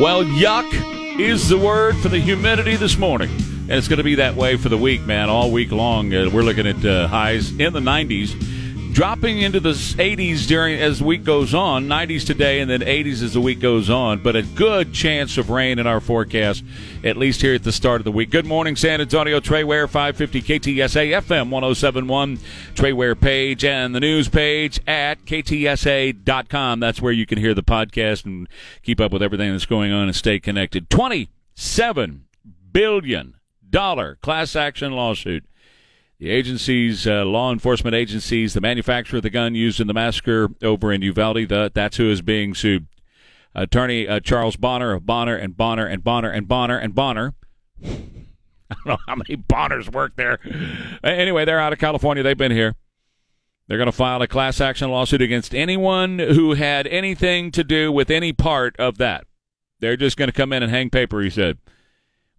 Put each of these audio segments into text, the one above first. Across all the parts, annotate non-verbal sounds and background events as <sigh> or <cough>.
Well, yuck is the word for the humidity this morning. And it's going to be that way for the week, man, all week long. Uh, we're looking at uh, highs in the 90s dropping into the 80s during as the week goes on 90s today and then 80s as the week goes on but a good chance of rain in our forecast at least here at the start of the week. Good morning san antonio trey ware 550 ktsa fm 1071 trey ware page and the news page at ktsa.com that's where you can hear the podcast and keep up with everything that's going on and stay connected. 27 billion dollar class action lawsuit the agencies, uh, law enforcement agencies, the manufacturer of the gun used in the massacre over in Uvalde, the, that's who is being sued. Attorney uh, Charles Bonner of Bonner and Bonner and Bonner and Bonner and Bonner. <laughs> I don't know how many Bonners work there. Anyway, they're out of California. They've been here. They're going to file a class action lawsuit against anyone who had anything to do with any part of that. They're just going to come in and hang paper, he said.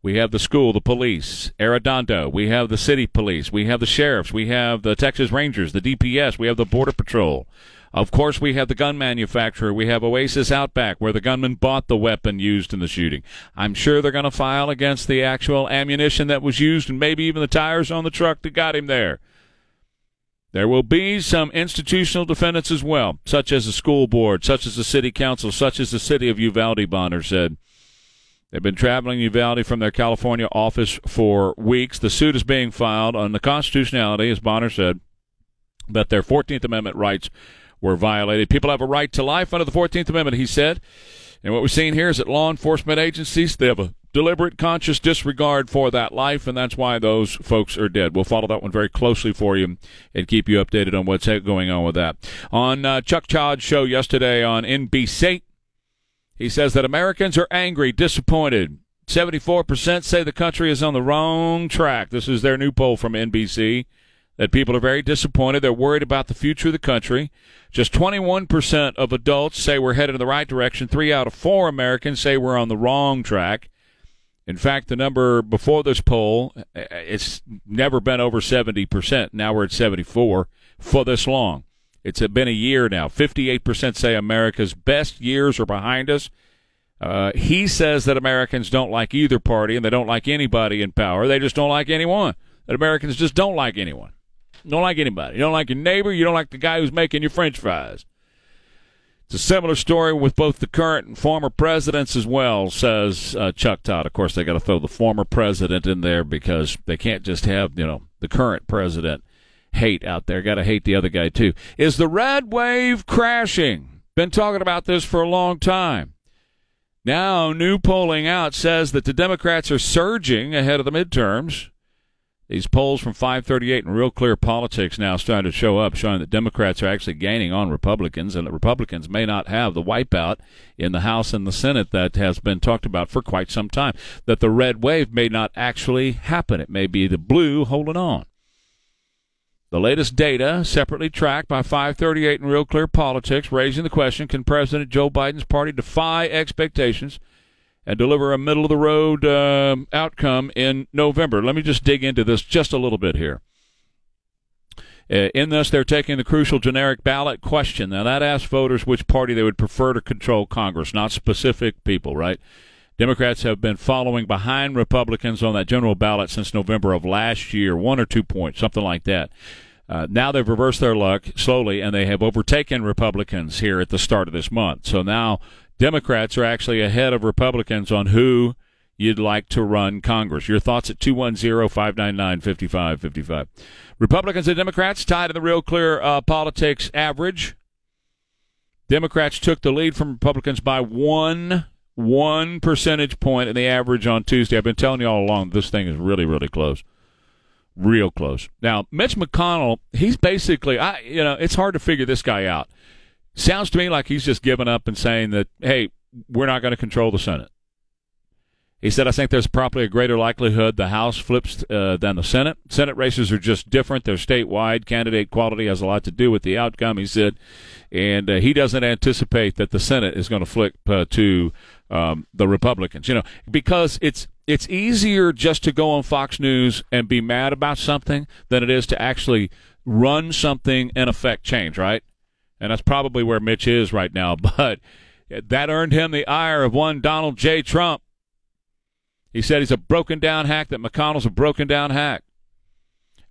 We have the school, the police, Arredondo. We have the city police. We have the sheriffs. We have the Texas Rangers, the DPS. We have the Border Patrol. Of course, we have the gun manufacturer. We have Oasis Outback, where the gunman bought the weapon used in the shooting. I'm sure they're going to file against the actual ammunition that was used and maybe even the tires on the truck that got him there. There will be some institutional defendants as well, such as the school board, such as the city council, such as the city of Uvalde, Bonner said. They've been traveling Uvalde from their California office for weeks. The suit is being filed on the constitutionality, as Bonner said, that their 14th Amendment rights were violated. People have a right to life under the 14th Amendment, he said. And what we're seeing here is that law enforcement agencies, they have a deliberate, conscious disregard for that life, and that's why those folks are dead. We'll follow that one very closely for you and keep you updated on what's going on with that. On uh, Chuck Todd's show yesterday on NBC, he says that Americans are angry, disappointed. 74% say the country is on the wrong track. This is their new poll from NBC. That people are very disappointed. They're worried about the future of the country. Just 21% of adults say we're headed in the right direction. Three out of four Americans say we're on the wrong track. In fact, the number before this poll, eh, eh, it's never been over 70%. Now we're at 74 for this long. It's been a year now. 58% say America's best years are behind us. Uh, he says that Americans don't like either party and they don't like anybody in power. They just don't like anyone. That Americans just don't like anyone. Don't like anybody. You don't like your neighbor. You don't like the guy who's making your french fries. It's a similar story with both the current and former presidents as well, says uh, Chuck Todd. Of course, they got to throw the former president in there because they can't just have, you know, the current president hate out there. Got to hate the other guy too. Is the red wave crashing? Been talking about this for a long time. Now, new polling out says that the Democrats are surging ahead of the midterms. These polls from 538 and Real Clear Politics now starting to show up, showing that Democrats are actually gaining on Republicans, and that Republicans may not have the wipeout in the House and the Senate that has been talked about for quite some time. That the red wave may not actually happen. It may be the blue holding on. The latest data, separately tracked by 538 and Real Clear Politics, raising the question can President Joe Biden's party defy expectations and deliver a middle of the road uh, outcome in November? Let me just dig into this just a little bit here. Uh, in this, they're taking the crucial generic ballot question. Now, that asks voters which party they would prefer to control Congress, not specific people, right? Democrats have been following behind Republicans on that general ballot since November of last year, one or two points, something like that. Uh, now they've reversed their luck slowly, and they have overtaken Republicans here at the start of this month. So now Democrats are actually ahead of Republicans on who you'd like to run Congress. Your thoughts at 210 599 5555. Republicans and Democrats tied in the real clear uh, politics average. Democrats took the lead from Republicans by one one percentage point in the average on Tuesday. I've been telling you all along this thing is really, really close. Real close. Now, Mitch McConnell, he's basically, I, you know, it's hard to figure this guy out. Sounds to me like he's just giving up and saying that, hey, we're not going to control the Senate. He said, I think there's probably a greater likelihood the House flips uh, than the Senate. Senate races are just different. They're statewide. Candidate quality has a lot to do with the outcome, he said. And uh, he doesn't anticipate that the Senate is going to flip uh, to um, the Republicans. You know, because it's it's easier just to go on Fox News and be mad about something than it is to actually run something and affect change, right? And that's probably where Mitch is right now. <laughs> But That earned him the ire of one Donald J. Trump. He said he's a broken down hack, that McConnell's a broken down hack.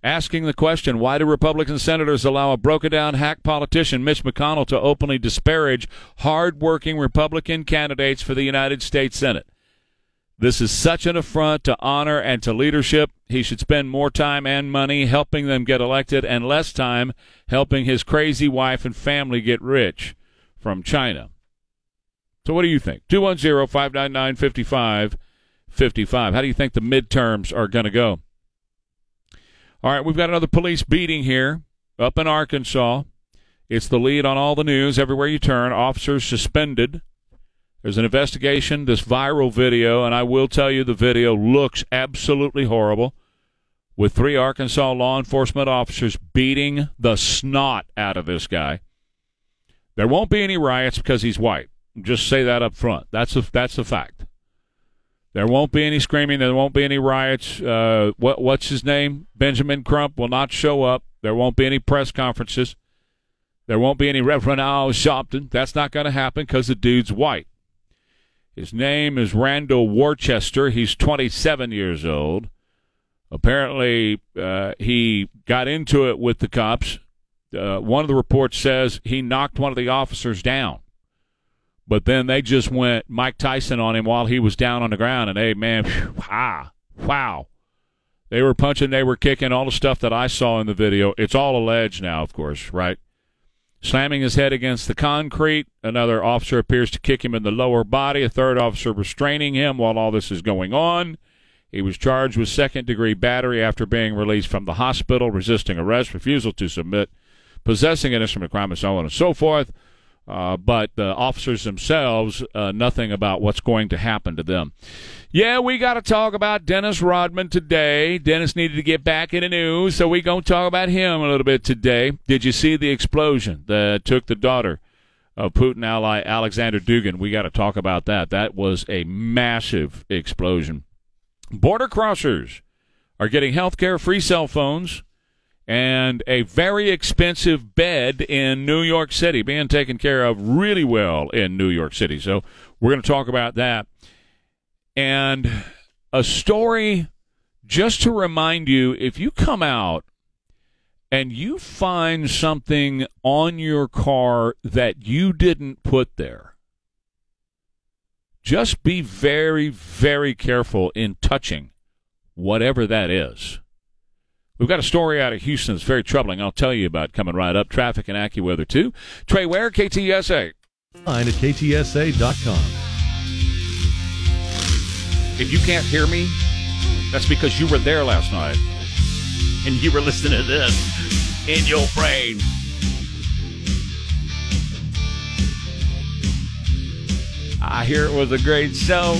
Asking the question, why do Republican senators allow a broken down hack politician, Mitch McConnell, to openly disparage hard-working Republican candidates for the United States Senate? This is such an affront to honor and to leadership. He should spend more time and money helping them get elected and less time helping his crazy wife and family get rich from China. So, what do you think? 210 599 5555. How do you think the midterms are going to go? All right, we've got another police beating here up in Arkansas. It's the lead on all the news everywhere you turn. Officers suspended there's an investigation, this viral video, and I will tell you the video looks absolutely horrible with three Arkansas law enforcement officers beating the snot out of this guy. There won't be any riots because he's white. Just say that up front. That's a, that's a fact. There won't be any screaming. There won't be any riots. Uh, what what's his name? Benjamin Crump will not show up. There won't be any press conferences. There won't be any Reverend Al Sharpton. That's not going to happen because the dude's white. His name is Randall Worcester. He's 27 years old. Apparently, uh, he got into it with the cops. Uh, one of the reports says he knocked one of the officers down. But then they just went Mike Tyson on him while he was down on the ground. And hey, man, ah, wow. They were punching, they were kicking, all the stuff that I saw in the video. It's all alleged now, of course, right? slamming his head against the concrete. Another officer appears to kick him in the lower body. A third officer restraining him while all this is going on. He was charged with second degree battery after being released from the hospital, resisting arrest, refusal to submit, possessing an instrument of crime, and so on and so forth. Uh, but the officers themselves, uh, nothing about what's going to happen to them. Yeah, we got to talk about Dennis Rodman today. Dennis needed to get back in the news, so we going to talk about him a little bit today. Did you see the explosion that took the daughter of Putin ally Alexander Dugin? We got to talk about that. That was a massive explosion. Border crossers are getting health care, free cell phones, and a very expensive bed in New York City, being taken care of really well in New York City. So we're going to talk about that. And a story just to remind you if you come out and you find something on your car that you didn't put there, just be very, very careful in touching whatever that is. We've got a story out of Houston that's very troubling. I'll tell you about coming right up. Traffic and AccuWeather too. Trey Ware, KTSA. Find at ktsa.com. If you can't hear me, that's because you were there last night and you were listening to this in your brain. I hear it was a great show.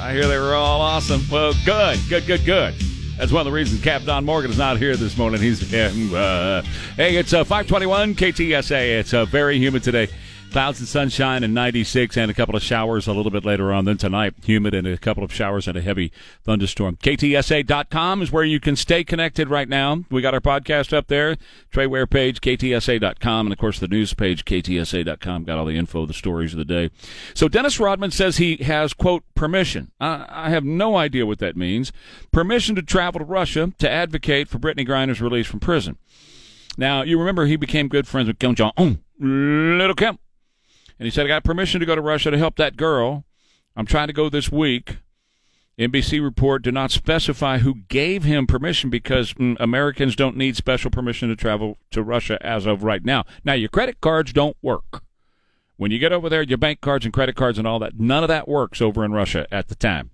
I hear they were all awesome. Well, good, good, good, good. That's one of the reasons Cap Don Morgan is not here this morning. He's uh, hey, it's uh, 521 KTSA. It's uh, very humid today. Clouds and sunshine and 96 and a couple of showers a little bit later on. Then tonight, humid and a couple of showers and a heavy thunderstorm. KTSA.com is where you can stay connected right now. We got our podcast up there. Trey Ware page, KTSA.com. And of course, the news page, KTSA.com. Got all the info, the stories of the day. So Dennis Rodman says he has, quote, permission. I, I have no idea what that means. Permission to travel to Russia to advocate for Brittney Griner's release from prison. Now, you remember he became good friends with Kim Jong Un. Little Kim. And he said, I got permission to go to Russia to help that girl. I'm trying to go this week. NBC report did not specify who gave him permission because mm, Americans don't need special permission to travel to Russia as of right now. Now, your credit cards don't work. When you get over there, your bank cards and credit cards and all that, none of that works over in Russia at the time.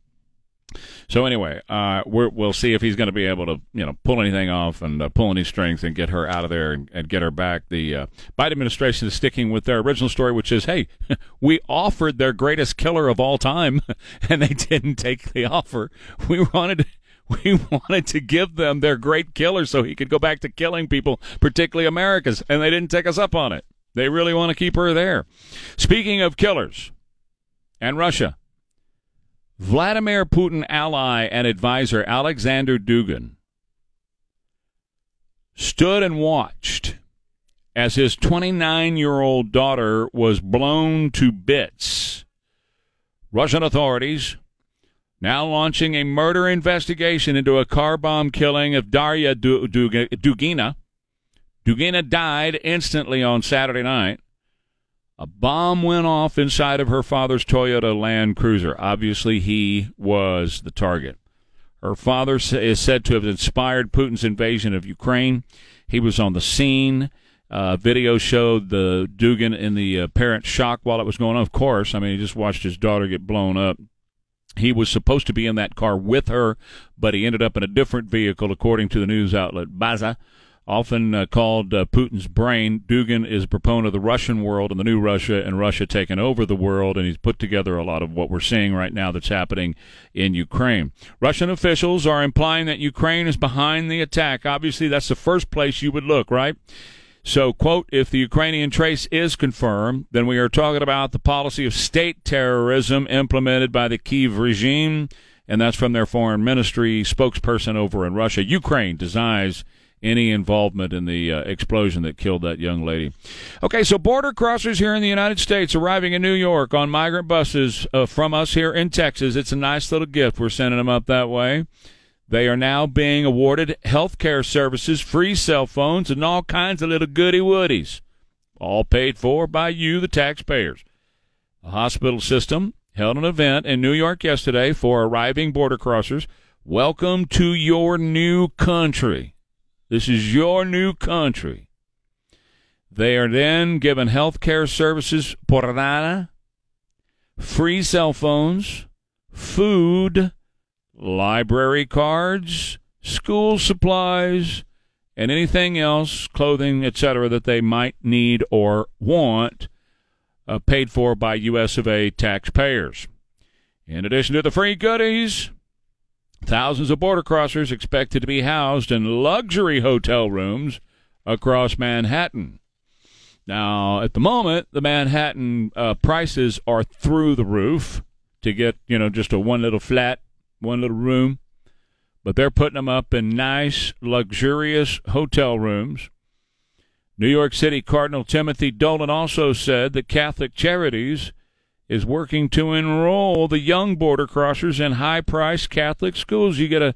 So anyway, uh, we will see if he's going to be able to, you know, pull anything off and uh, pull any strength and get her out of there and, and get her back. The uh, Biden administration is sticking with their original story, which is, hey, <laughs> we offered their greatest killer of all time, <laughs> and they didn't take the offer. We wanted. <laughs> We wanted to give them their great killer so he could go back to killing people, particularly Americans, and they didn't take us up on it. They really want to keep her there. Speaking of killers and Russia, Vladimir Putin ally and advisor Alexander Dugin stood and watched as his 29 year old daughter was blown to bits. Russian authorities now launching a murder investigation into a car bomb killing of Daria Dugina. Dugina died instantly on Saturday night. A bomb went off inside of her father's Toyota Land Cruiser. Obviously, he was the target. Her father is said to have inspired Putin's invasion of Ukraine. He was on the scene. Uh, video showed the Dugin in the apparent shock while it was going on. Of course, I mean, he just watched his daughter get blown up. He was supposed to be in that car with her, but he ended up in a different vehicle, according to the news outlet Baza. Often uh, called uh, Putin's brain, Dugin is a proponent of the Russian world and the new Russia and Russia taking over the world, and he's put together a lot of what we're seeing right now that's happening in Ukraine. Russian officials are implying that Ukraine is behind the attack. Obviously, that's the first place you would look, right? So, quote, if the Ukrainian trace is confirmed, then we are talking about the policy of state terrorism implemented by the Kiev regime, and that's from their foreign ministry spokesperson over in Russia. Ukraine denies any involvement in the uh, explosion that killed that young lady. Okay, so border crossers here in the United States arriving in New York on migrant buses uh, from us here in Texas. It's a nice little gift. We're sending them up that way. They are now being awarded health care services, free cell phones, and all kinds of little goody woodies, all paid for by you, the taxpayers. A hospital system held an event in New York yesterday for arriving border crossers. Welcome to your new country. This is your new country. They are then given health care services por nada, free cell phones, food, library cards, school supplies, and anything else, clothing, etc., that they might need or want, uh, paid for by U.S. of A. taxpayers. In addition to the free goodies, thousands of border crossers expected to be housed in luxury hotel rooms across Manhattan. Now, at the moment, the Manhattan uh, prices are through the roof to get, you know, just a one little flat one little room, but they're putting them up in nice, luxurious hotel rooms. New York City Cardinal Timothy Dolan also said that Catholic Charities is working to enroll the young border crossers in high-priced Catholic schools. You get a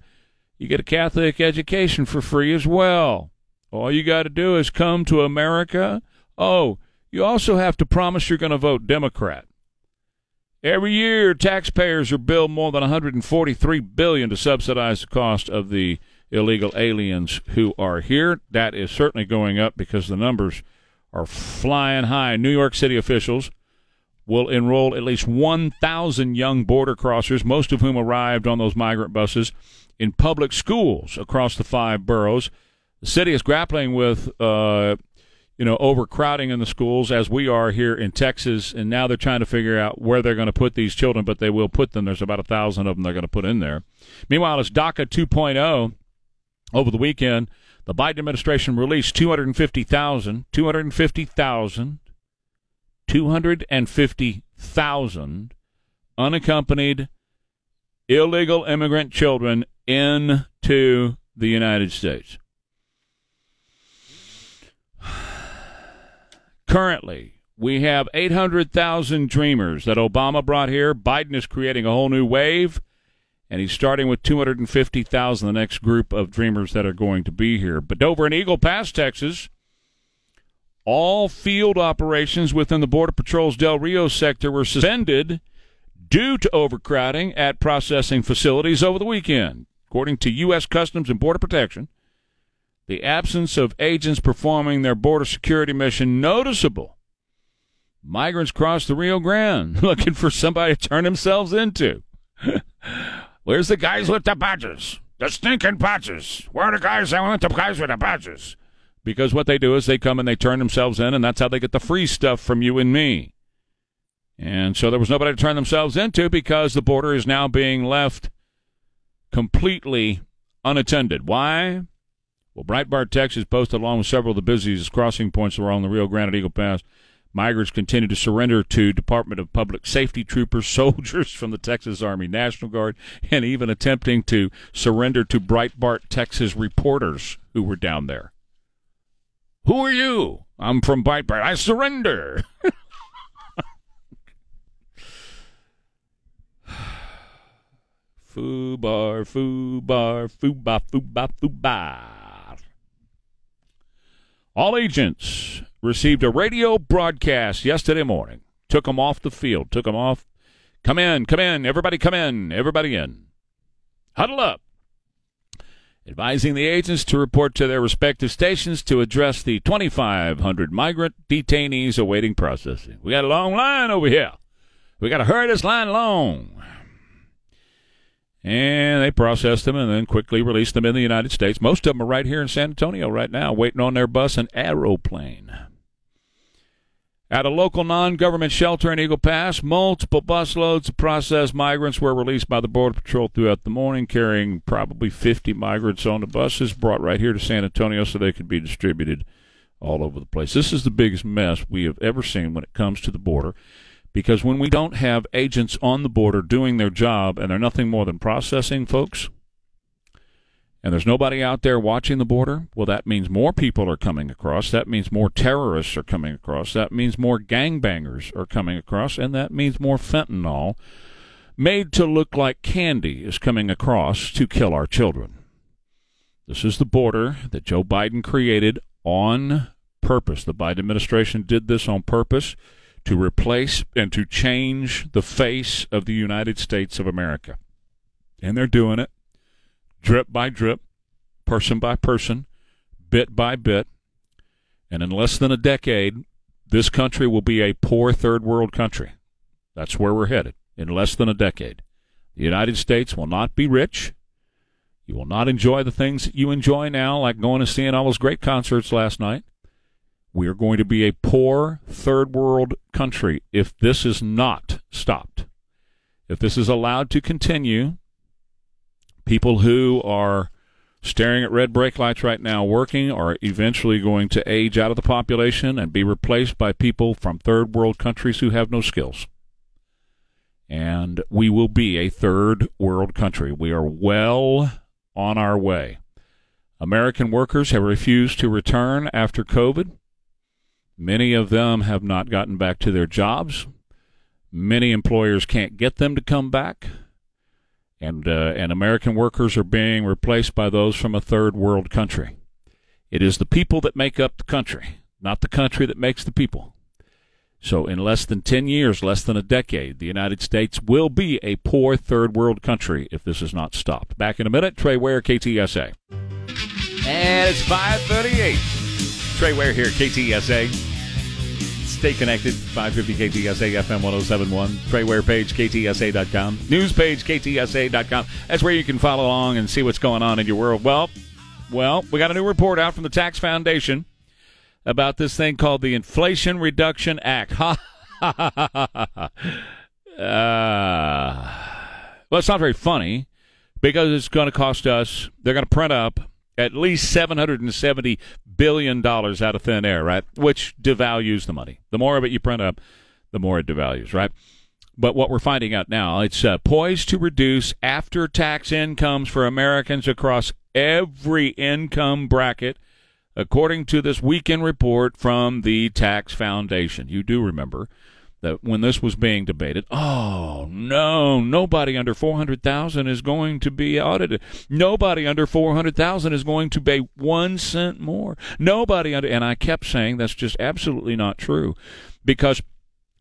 you get a Catholic education for free as well. All you got to do is come to America. Oh, you also have to promise you're going to vote Democrat. Every year, taxpayers are billed more than 143 billion to subsidize the cost of the illegal aliens who are here. That is certainly going up because the numbers are flying high. New York City officials will enroll at least 1,000 young border crossers, most of whom arrived on those migrant buses, in public schools across the five boroughs. The city is grappling with uh, you know, overcrowding in the schools as we are here in Texas, and now they're trying to figure out where they're going to put these children, but they will put them. There's about a thousand of them they're going to put in there. Meanwhile, it's DACA 2.0 over the weekend. The Biden administration released 250,000, 250,000, 250,000 unaccompanied illegal immigrant children into the United States. Currently, we have 800,000 dreamers that Obama brought here. Biden is creating a whole new wave, and he's starting with 250,000, the next group of dreamers that are going to be here. But over in Eagle Pass, Texas, all field operations within the Border Patrol's Del Rio sector were suspended due to overcrowding at processing facilities over the weekend. According to U.S. Customs and Border Protection, the absence of agents performing their border security mission noticeable. Migrants cross the Rio Grande <laughs> looking for somebody to turn themselves into. <laughs> Where's the guys with the badges? The stinking badges. Where are the guys? I want the guys with the badges. Because what they do is they come and they turn themselves in, and that's how they get the free stuff from you and me. And so there was nobody to turn themselves into because the border is now being left completely unattended. Why? Well, Breitbart Texas posted along with several of the busiest crossing points along the Rio Grande Eagle Pass. Migrants continue to surrender to Department of Public Safety troopers, <laughs> soldiers from the Texas Army National Guard, and even attempting to surrender to Breitbart Texas reporters who were down there. Who are you? I'm from Breitbart. I surrender. <sighs> Foobar, foobar, foobar, foobar, foobar. All agents received a radio broadcast yesterday morning. Took them off the field. Took them off. Come in, come in. Everybody come in. Everybody in. Huddle up. Advising the agents to report to their respective stations to address the 2,500 migrant detainees awaiting processing. We got a long line over here. We got to hurry this line along. And they processed them and then quickly released them in the United States. Most of them are right here in San Antonio right now, waiting on their bus and aeroplane. At a local non government shelter in Eagle Pass, multiple busloads of processed migrants were released by the Border Patrol throughout the morning, carrying probably 50 migrants on the buses, brought right here to San Antonio so they could be distributed all over the place. This is the biggest mess we have ever seen when it comes to the border because when we don't have agents on the border doing their job and they're nothing more than processing folks, and there's nobody out there watching the border, well, that means more people are coming across. That means more terrorists are coming across. That means more gangbangers are coming across. And that means more fentanyl made to look like candy is coming across to kill our children. This is the border that Joe Biden created on purpose. The Biden administration did this on purpose to replace and to change the face of the United States of America. And they're doing it drip by drip, person by person, bit by bit. And in less than a decade, this country will be a poor third world country. That's where we're headed in less than a decade. The United States will not be rich. You will not enjoy the things that you enjoy now, like going and seeing all those great concerts last night. We are going to be a poor third world country if this is not stopped. If this is allowed to continue, people who are staring at red brake lights right now working are eventually going to age out of the population and be replaced by people from third world countries who have no skills. And we will be a third world country. We are well on our way. American workers have refused to return after COVID. Many of them have not gotten back to their jobs. Many employers can't get them to come back and uh, and American workers are being replaced by those from a third world country. It is the people that make up the country, not the country that makes the people. So, in less than 10 years, less than a decade, the United States will be a poor third world country if this is not stopped. Back in a minute, Trey Ware, KTSA. And it's 538. Trey Ware here, KTSA. Stay connected. 550 KTSA FM 1071. Trey Ware page, KTSA.com. News page, KTSA.com. That's where you can follow along and see what's going on in your world. Well, well, we got a new report out from the Tax Foundation about this thing called the Inflation Reduction Act. <laughs> Ha ha ha ha ha. Uh, well, it's not very funny because it's going to cost us, they're going to print up at least $770 billion out of thin air, right? Which devalues the money. The more of it you print up, the more it devalues, right? But what we're finding out now, it's uh, poised to reduce after tax incomes for Americans across every income bracket, according to this weekend report from the Tax Foundation. You do remember that when this was being debated, oh no, nobody under 400,000 is going to be audited. Nobody under 400,000 is going to pay 1 cent more. Nobody under and I kept saying that's just absolutely not true because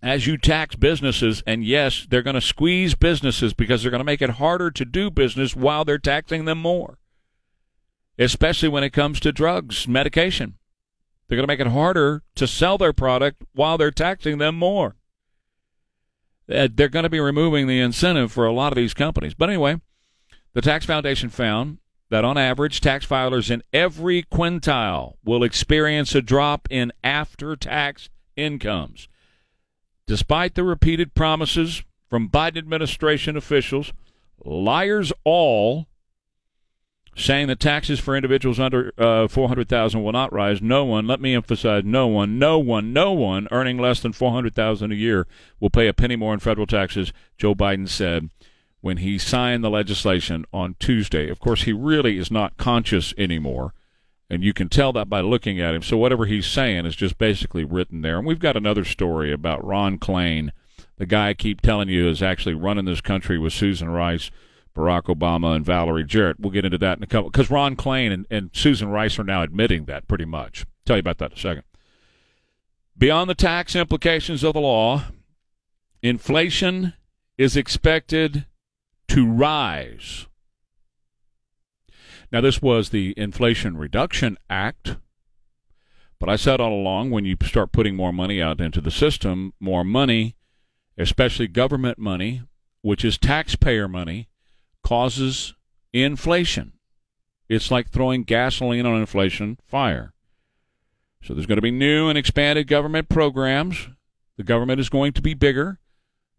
as you tax businesses and yes, they're going to squeeze businesses because they're going to make it harder to do business while they're taxing them more. Especially when it comes to drugs, medication. They're going to make it harder to sell their product while they're taxing them more. Uh, they're going to be removing the incentive for a lot of these companies. But anyway, the Tax Foundation found that on average, tax filers in every quintile will experience a drop in after tax incomes. Despite the repeated promises from Biden administration officials, liars all saying that taxes for individuals under uh, 400,000 will not rise. No one, let me emphasize, no one, no one, no one earning less than 400,000 a year will pay a penny more in federal taxes, Joe Biden said when he signed the legislation on Tuesday. Of course, he really is not conscious anymore And you can tell that by looking at him. So whatever he's saying is just basically written there. And we've got another story about Ron Klain, the guy I keep telling you is actually running this country with Susan Rice, Barack Obama, and Valerie Jarrett. We'll get into that in a couple because Ron Klain and, and Susan Rice are now admitting that pretty much. Tell you about that in a second. Beyond the tax implications of the law, inflation is expected to rise. Now, this was the Inflation Reduction Act, but I said all along when you start putting more money out into the system, more money, especially government money, which is taxpayer money, causes inflation. It's like throwing gasoline on inflation fire. So there's going to be new and expanded government programs. The government is going to be bigger.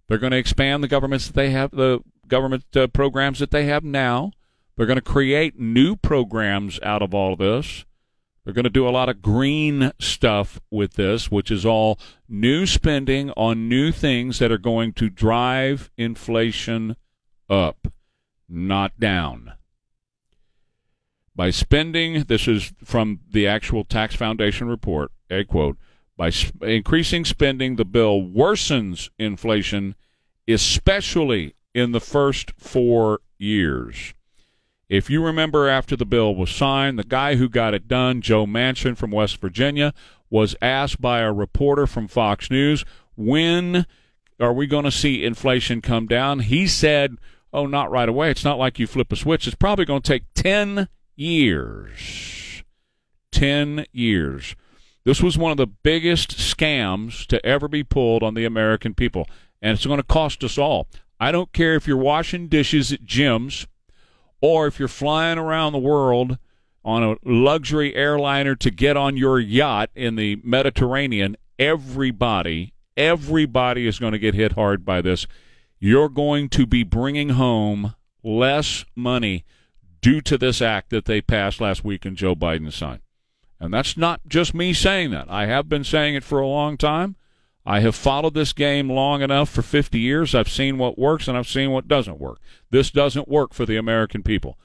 They're going to expand the governments that they have, the government uh, programs that they have now. They're going to create new programs out of all of this. They're going to do a lot of green stuff with this, which is all new spending on new things that are going to drive inflation up, not down. By spending, this is from the actual Tax Foundation report, a quote, by sp- increasing spending, the bill worsens inflation, especially in the first four years. If you remember after the bill was signed, the guy who got it done, Joe Manchin from West Virginia, was asked by a reporter from Fox News, when are we going to see inflation come down? He said, oh, not right away. It's not like you flip a switch. It's probably going to take 10 years. 10 years. This was one of the biggest scams to ever be pulled on the American people, and it's going to cost us all. I don't care if you're washing dishes at Jim's or if you're flying around the world on a luxury airliner to get on your yacht in the Mediterranean, everybody, everybody is going to get hit hard by this. You're going to be bringing home less money due to this act that they passed last week and Joe Biden signed. And that's not just me saying that. I have been saying it for a long time. I have followed this game long enough for 50 years. I've seen what works and I've seen what doesn't work. This doesn't work for the American people.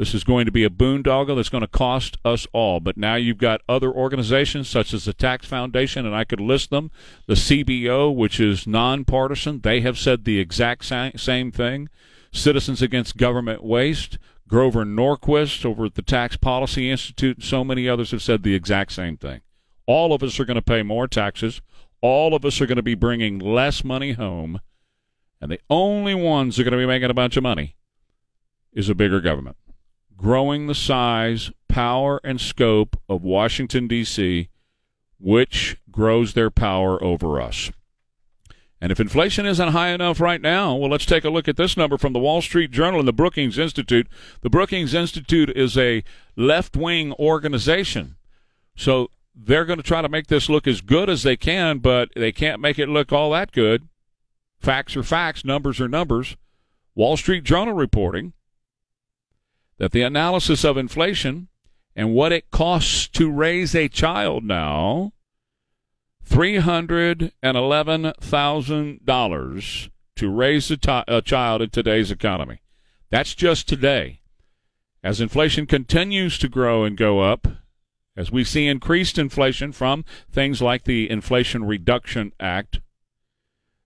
This is going to be a boondoggle that's going to cost us all. But now you've got other organizations such as the Tax Foundation, and I could list them. The CBO, which is nonpartisan, they have said the exact same thing. Citizens Against Government Waste, Grover Norquist over at the Tax Policy Institute, and so many others have said the exact same thing. All of us are going to pay more taxes all of us are going to be bringing less money home, and the only ones who are going to be making a bunch of money is a bigger government. Growing the size, power, and scope of Washington, D.C., which grows their power over us. And if inflation isn't high enough right now, well, let's take a look at this number from the Wall Street Journal and the Brookings Institute. The Brookings Institute is a left wing organization. So they're going to try to make this look as good as they can, but they can't make it look all that good. Facts are facts, numbers are numbers. Wall Street Journal reporting that the analysis of inflation and what it costs to raise a child now $311,000 to raise a, child in today's economy. That's just today. As inflation continues to grow and go up, as we see increased inflation from things like the Inflation Reduction Act,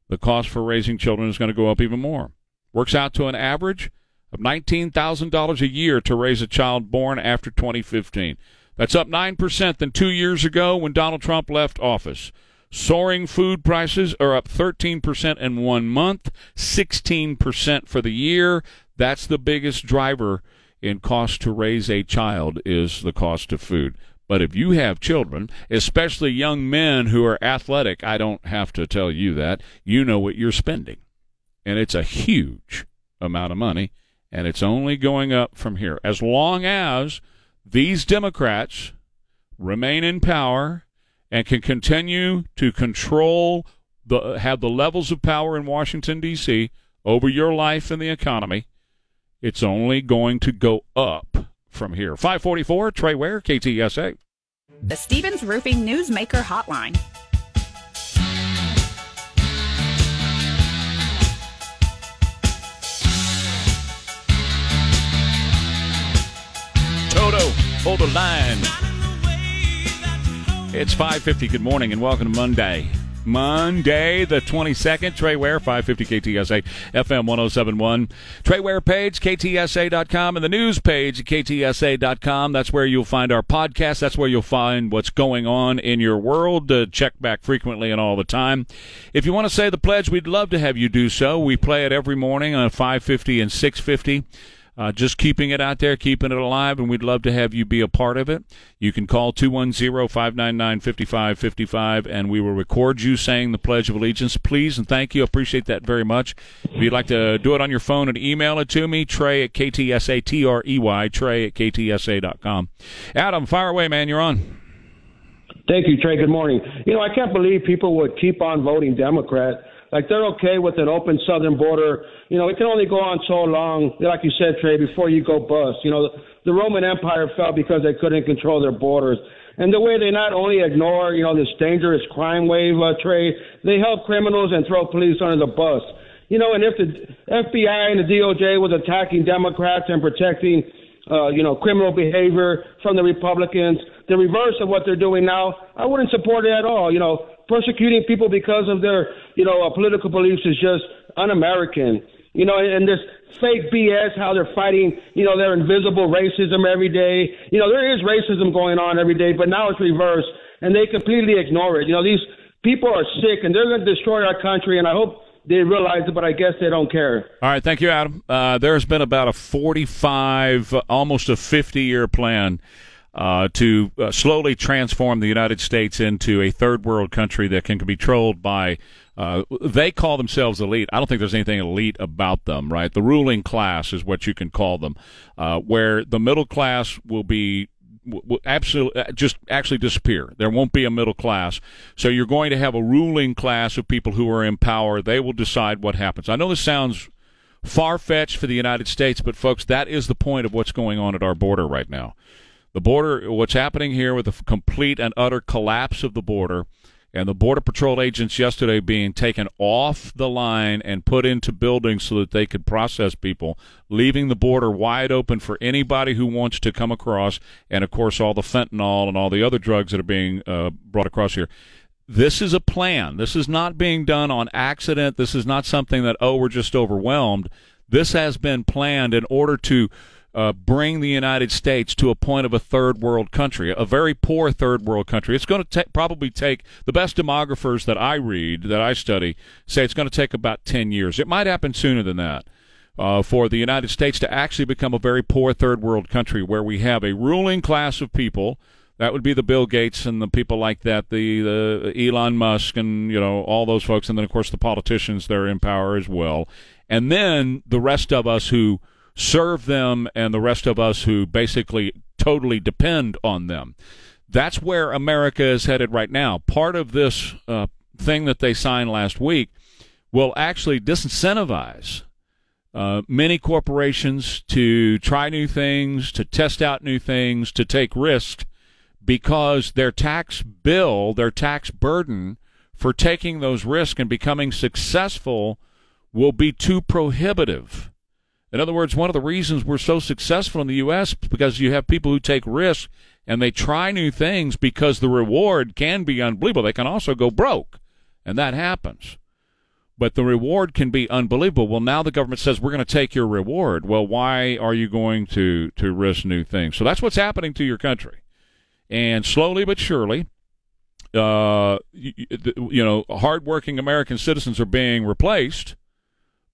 the cost for raising children is going to go up even more. Works out to an average of $19,000 a year to raise a child born after 2015. That's up 9% than two years ago when Donald Trump left office. Soaring food prices are up 13% in one month, 16% for the year. That's the biggest driver in cost to raise a child is the cost of food. But if you have children, especially young men who are athletic, I don't have to tell you that. You know what you're spending. And it's a huge amount of money, and it's only going up from here. As long as these Democrats remain in power and can continue to control the have the levels of power in Washington D.C. over your life and the economy, it's only going to go up from here. 544, Trey Ware, KTSA. The Stevens Roofing Newsmaker Hotline. Toto, Hold the line. It's 550. Good morning and welcome to Monday. Monday, the 22nd. Trey Ware, 550 KTSA, FM 1071. Trey Ware page, KTSA.com, and the news page KTSA.com. That's where you'll find our podcast. That's where you'll find what's going on in your world. Uh, check back frequently and all the time. If you want to say the pledge, we'd love to have you do so. We play it every morning on 550 and 650 uh, just keeping it out there, keeping it alive, and we'd love to have you be a part of it. You can call 210 599 5555, and we will record you saying the Pledge of Allegiance. Please and thank you. Appreciate that very much. If you'd like to do it on your phone and email it to me, Trey at KTSA, T R E Y, Trey at KTSA.com. Adam, fire away, man. You're on. Thank you, Trey. Good morning. You know, I can't believe people would keep on voting Democrat like they're okay with an open southern border. You know, it can only go on so long, like you said, Trey, before you go bust. You know, the, Roman Empire fell because they couldn't control their borders. And the way they not only ignore, you know, this dangerous crime wave, uh, Trey, they help criminals and throw police under the bus. You know, and if the FBI and the DOJ was attacking Democrats and protecting, uh, you know, criminal behavior from the Republicans, the reverse of what they're doing now, I wouldn't support it at all. You know, persecuting people because of their, you know, uh, political beliefs is just un-American. You know, and this fake BS, how they're fighting, you know, their invisible racism every day. You know, there is racism going on every day, but now it's reversed, and they completely ignore it. You know, these people are sick, and they're going to destroy our country, and I hope they realize it, but I guess they don't care. All right, thank you, Adam. Uh, there's been about a 45, almost a 50 year plan uh, to uh, slowly transform the United States into a third world country that can be controlled by. Uh, they call themselves elite. I don't think there's anything elite about them, right? The ruling class is what you can call them, uh, where the middle class will be will absolutely uh, just actually disappear. There won't be a middle class. So you're going to have a ruling class of people who are in power. They will decide what happens. I know this sounds far fetched for the United States, but folks, that is the point of what's going on at our border right now. The border, what's happening here with the complete and utter collapse of the border, and the Border Patrol agents yesterday being taken off the line and put into buildings so that they could process people, leaving the border wide open for anybody who wants to come across, and of course, all the fentanyl and all the other drugs that are being uh, brought across here. This is a plan. This is not being done on accident. This is not something that, oh, we're just overwhelmed. This has been planned in order to uh, bring the United States to a point of a third world country, a very poor third world country. It's going to probably take the best demographers that I read, that I study, say it's going to take about 10 years. It might happen sooner than that. Uh, for the United States to actually become a very poor third world country where we have a ruling class of people that would be the Bill Gates and the people like that, the, the Elon Musk and you know all those folks, and then of course the politicians that are in power as well, and then the rest of us who serve them and the rest of us who basically totally depend on them. That's where America is headed right now. Part of this uh, thing that they signed last week will actually disincentivize uh, many corporations to try new things, to test out new things, to take risks because their tax bill, their tax burden for taking those risks and becoming successful will be too prohibitive. In other words, one of the reasons we're so successful in the U.S. is because you have people who take risks and they try new things because the reward can be unbelievable. They can also go broke, and that happens. But the reward can be unbelievable. Well, now the government says we're going to take your reward. Well, why are you going to to risk new things? So that's what's happening to your country, and slowly but surely, uh, you, you know, hardworking American citizens are being replaced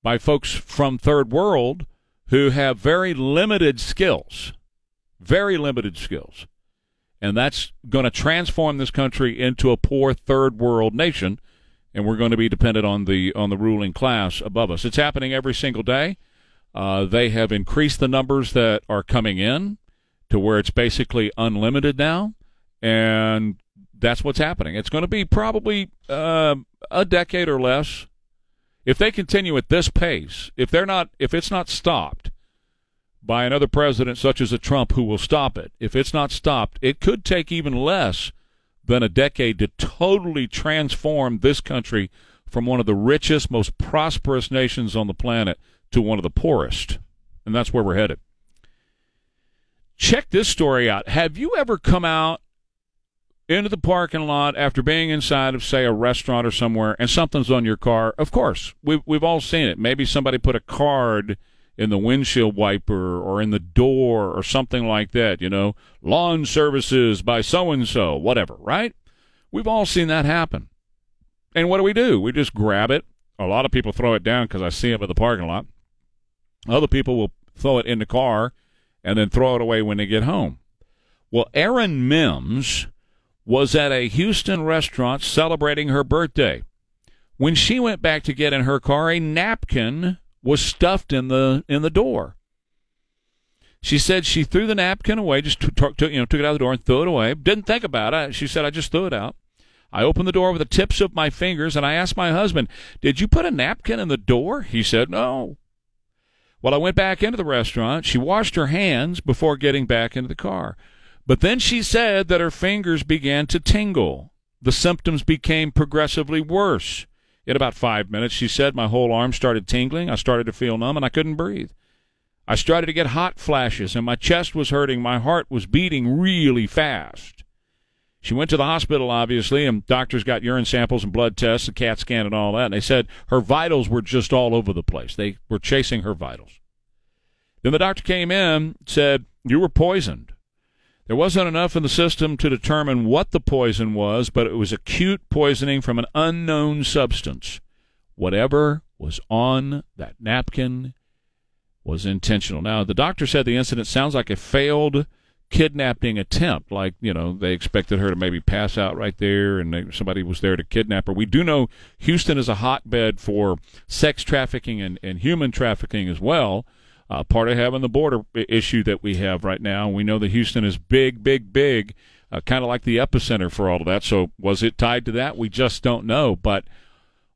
by folks from third world who have very limited skills, very limited skills. And that's going to transform this country into a poor third world nation, and we're going to be dependent on the on the ruling class above us. It's happening every single day. Uh, they have increased the numbers that are coming in to where it's basically unlimited now, and that's what's happening. It's going to be probably uh, a decade or less if they continue at this pace, if they're not, if it's not stopped by another president such as a Trump who will stop it, if it's not stopped, it could take even less than a decade to totally transform this country from one of the richest, most prosperous nations on the planet to one of the poorest. And that's where we're headed. check this story out. Have you ever come out into the parking lot after being inside of, say, a restaurant or somewhere, and something's on your car? Of course, we've we've all seen it. Maybe somebody put a card in the windshield wiper or in the door or something like that. You know, lawn services by so and so, whatever. Right? We've all seen that happen. And what do we do? We just grab it. A lot of people throw it down because I see them in the parking lot. Other people will throw it in the car and then throw it away when they get home. Well, Aaron Mims was at a Houston restaurant celebrating her birthday. When she went back to get in her car, a napkin was stuffed in the in the door. She said she threw the napkin away, just took, took, you know took it out of the door and threw it away. Didn't think about it. She said I just threw it out. I opened the door with the tips of my fingers and I asked my husband, "Did you put a napkin in the door?" He said, "No." Well, I went back into the restaurant. She washed her hands before getting back into the car. But then she said that her fingers began to tingle. The symptoms became progressively worse. In about five minutes, she said, my whole arm started tingling. I started to feel numb and I couldn't breathe. I started to get hot flashes and my chest was hurting. My heart was beating really fast. She went to the hospital, obviously, and doctors got urine samples and blood tests, a CAT scan, and all that. And they said her vitals were just all over the place. They were chasing her vitals. Then the doctor came in, said, You were poisoned. There wasn't enough in the system to determine what the poison was, but it was acute poisoning from an unknown substance. Whatever was on that napkin was intentional. Now, the doctor said the incident sounds like a failed kidnapping attempt. Like, you know, they expected her to maybe pass out right there and they, somebody was there to kidnap her. We do know Houston is a hotbed for sex trafficking and, and human trafficking as well. Uh, part of having the border issue that we have right now. We know that Houston is big, big, big, uh, kind of like the epicenter for all of that. So was it tied to that? We just don't know. But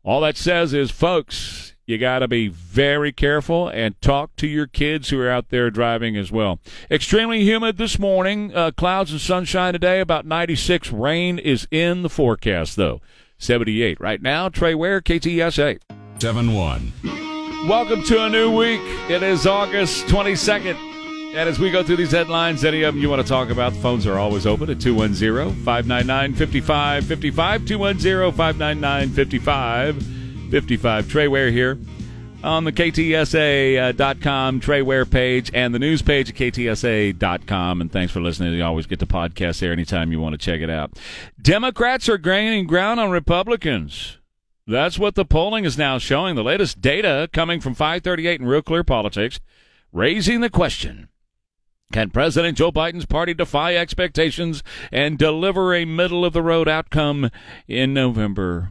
all that says is, folks, you got to be very careful and talk to your kids who are out there driving as well. Extremely humid this morning. Uh, clouds and sunshine today, about 96. Rain is in the forecast, though. 78. Right now, Trey Ware, KTSA. 7 1. Welcome to a new week. It is August 22nd. And as we go through these headlines, any of them you want to talk about, the phones are always open at 210 599 5555. 210 599 5555. 55. Trey Ware here on the KTSA.com uh, Trey Ware page and the news page at KTSA.com. And thanks for listening. You always get the podcast there anytime you want to check it out. Democrats are gaining ground on Republicans. That's what the polling is now showing. The latest data coming from 538 and Real Clear Politics, raising the question. Can President Joe Biden's party defy expectations and deliver a middle of the road outcome in November?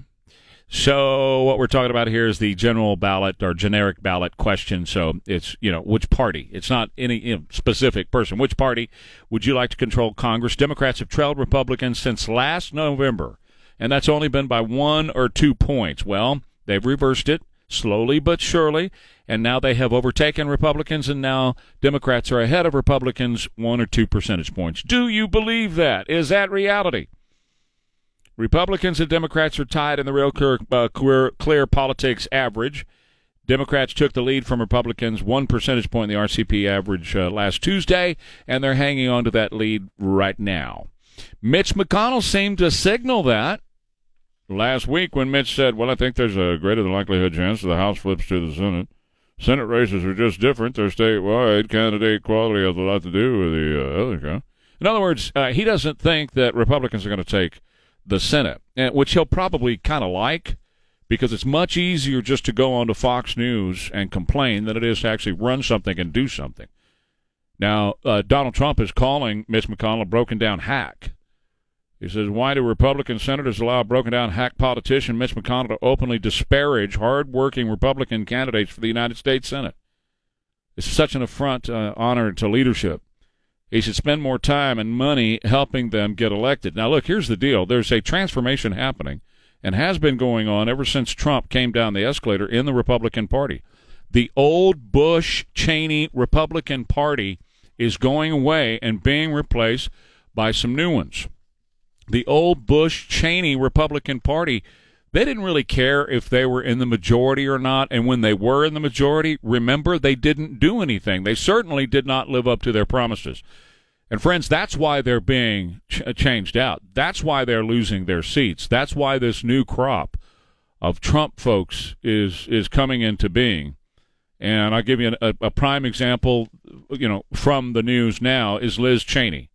So what we're talking about here is the general ballot or generic ballot question. So it's you know which party? It's not any you know, specific person. Which party would you like to control Congress? Democrats have trailed Republicans since last November, and that's only been by one or two points. Well, they've reversed it slowly but surely, and now they have overtaken Republicans, and now Democrats are ahead of Republicans one or two percentage points. Do you believe that? Is that reality? Republicans and Democrats are tied in the real clear, uh, clear, clear, politics average. Democrats took the lead from Republicans one percentage point in the RCP average uh, last Tuesday, and they're hanging on to that lead right now. Mitch McConnell seemed to signal that last week when Mitch said, Well, I think there's a greater than likelihood chance the House flips to the Senate. Senate races are just different. They're statewide. Candidate quality has a lot to do with the uh, other guy. In other words, uh, he doesn't think that Republicans are going to take the Senate, which he'll probably kind of like because it's much easier just to go onto Fox News and complain than it is to actually run something and do something. Now, uh, Donald Trump is calling Mitch McConnell a broken down hack. He says, Why do Republican senators allow broken down hack politician, Mitch McConnell, to openly disparage hard-working Republican candidates for the United States Senate? It's such an affront, uh, honor to leadership. He should spend more time and money helping them get elected. Now, look, here's the deal there's a transformation happening and has been going on ever since Trump came down the escalator in the Republican Party. The old Bush Cheney Republican Party is going away and being replaced by some new ones. The old Bush Cheney Republican Party, they didn't really care if they were in the majority or not. And when they were in the majority, remember, they didn't do anything. They certainly did not live up to their promises. And friends, that's why they're being ch- changed out. That's why they're losing their seats. That's why this new crop of Trump folks is is coming into being. And I'll give you a, a prime example, you know, from the news now is Liz Cheney.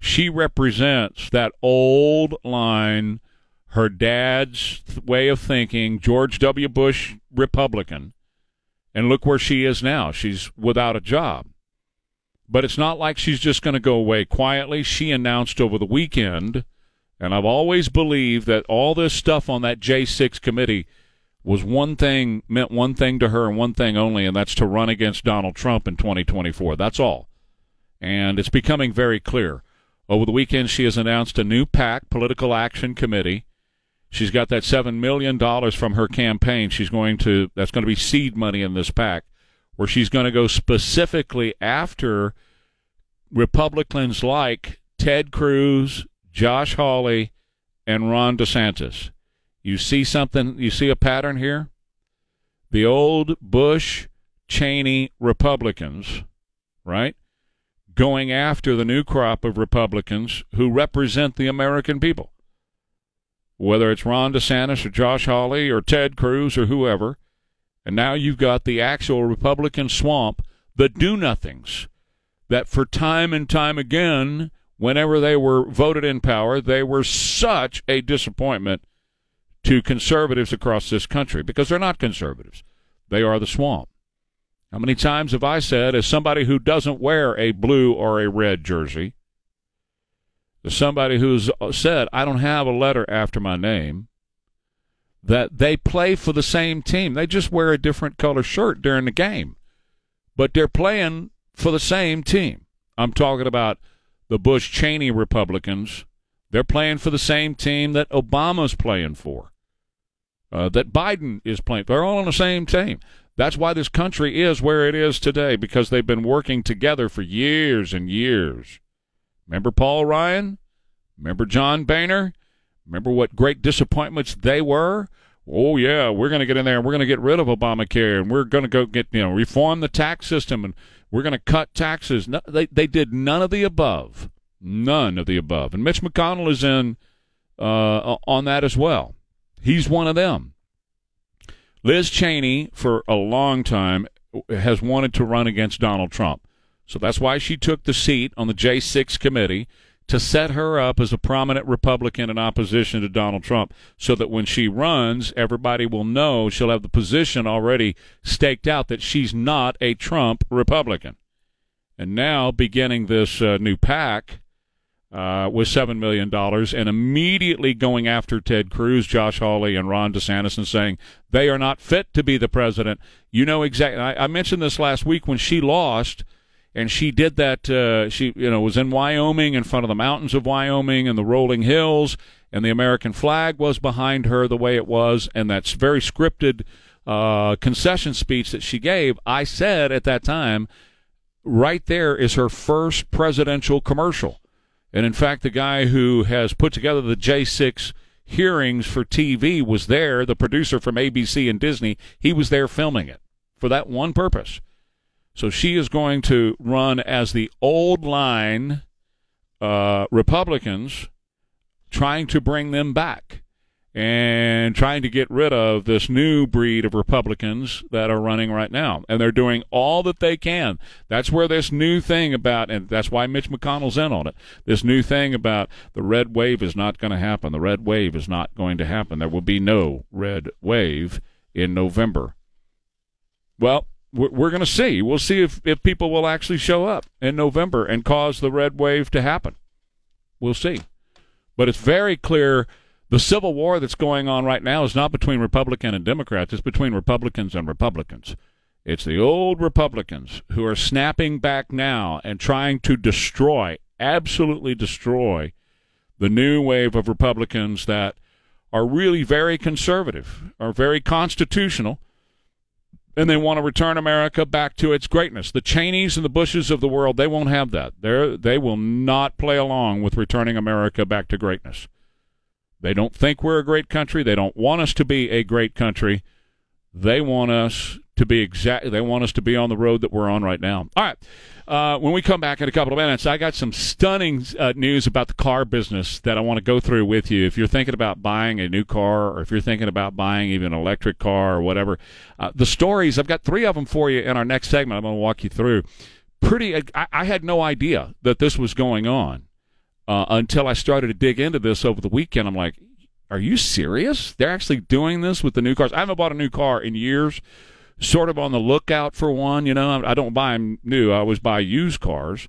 She represents that old line, her dad's way of thinking, George W. Bush Republican. And look where she is now. She's without a job. But it's not like she's just going to go away quietly. She announced over the weekend, and I've always believed that all this stuff on that J6 committee – was one thing meant one thing to her and one thing only, and that's to run against Donald Trump in 2024. That's all. And it's becoming very clear. Over the weekend, she has announced a new PAC, Political Action Committee. She's got that $7 million from her campaign. She's going to, that's going to be seed money in this PAC, where she's going to go specifically after Republicans like Ted Cruz, Josh Hawley, and Ron DeSantis. You see something, you see a pattern here? The old Bush Cheney Republicans, right? Going after the new crop of Republicans who represent the American people. Whether it's Ron DeSantis or Josh Hawley or Ted Cruz or whoever. And now you've got the actual Republican swamp, the do nothings, that for time and time again, whenever they were voted in power, they were such a disappointment to conservatives across this country because they're not conservatives. They are the swamp. How many times have I said, as somebody who doesn't wear a blue or a red jersey, as somebody who's said, I don't have a letter after my name, that they play for the same team. They just wear a different color shirt during the game, but they're playing for the same team. I'm talking about the Bush Cheney Republicans. They're playing for the same team that Obama's playing for uh, that Biden is playing. They're all on the same team. That's why this country is where it is today because they've been working together for years and years. Remember Paul Ryan? Remember John Boehner? Remember what great disappointments they were? Oh yeah, we're going to get in there and we're going to get rid of Obamacare and we're going to go get you know reform the tax system and we're going to cut taxes. No, they they did none of the above, none of the above. And Mitch McConnell is in uh, on that as well. He's one of them. Liz Cheney, for a long time, has wanted to run against Donald Trump. So that's why she took the seat on the J6 committee to set her up as a prominent Republican in opposition to Donald Trump so that when she runs, everybody will know she'll have the position already staked out that she's not a Trump Republican. And now, beginning this uh, new PAC, uh, with $7 million and immediately going after Ted Cruz, Josh Hawley, and Ron DeSantis and saying they are not fit to be the president. You know exactly. I, I mentioned this last week when she lost and she did that. Uh, she, you know, was in Wyoming in front of the mountains of Wyoming and the rolling hills, and the American flag was behind her the way it was, and that's very scripted uh, concession speech that she gave. I said at that time, right there is her first presidential commercial. And in fact, the guy who has put together the J6 hearings for TV was there, the producer from ABC and Disney. He was there filming it for that one purpose. So she is going to run as the old line uh, Republicans, trying to bring them back and trying to get rid of this new breed of Republicans that are running right now. And they're doing all that they can. That's where this new thing about, and that's why Mitch McConnell's in on it. This new thing about the red wave is not going to happen. The red wave is not going to happen. There will be no red wave in November. Well, we're going to see. We'll see if, if people will actually show up in November and cause the red wave to happen. We'll see. But it's very clear the civil war that's going on right now is not between Republican and Democrats, it's between Republicans and Republicans. It's the old Republicans who are snapping back now and trying to destroy, absolutely destroy, the new wave of Republicans that are really very conservative, are very constitutional, and they want to return America back to its greatness. The Cheneys and the Bushes of the world, they won't have that. They they will not play along with returning America back to greatness. They don't think we're a great country. They don't want us to be a great country. They want us to be exact. They want us to be on the road that we're on right now. All right. Uh, when we come back in a couple of minutes, I got some stunning uh, news about the car business that I want to go through with you. If you're thinking about buying a new car, or if you're thinking about buying even an electric car or whatever, uh, the stories I've got three of them for you in our next segment. I'm going to walk you through. Pretty. I, I, had no idea that this was going on uh, until I started to dig into this over the weekend. I'm like, are you serious? They're actually doing this with the new cars. I haven't bought a new car in years sort of on the lookout for one. You know, I don't buy them new. I always buy used cars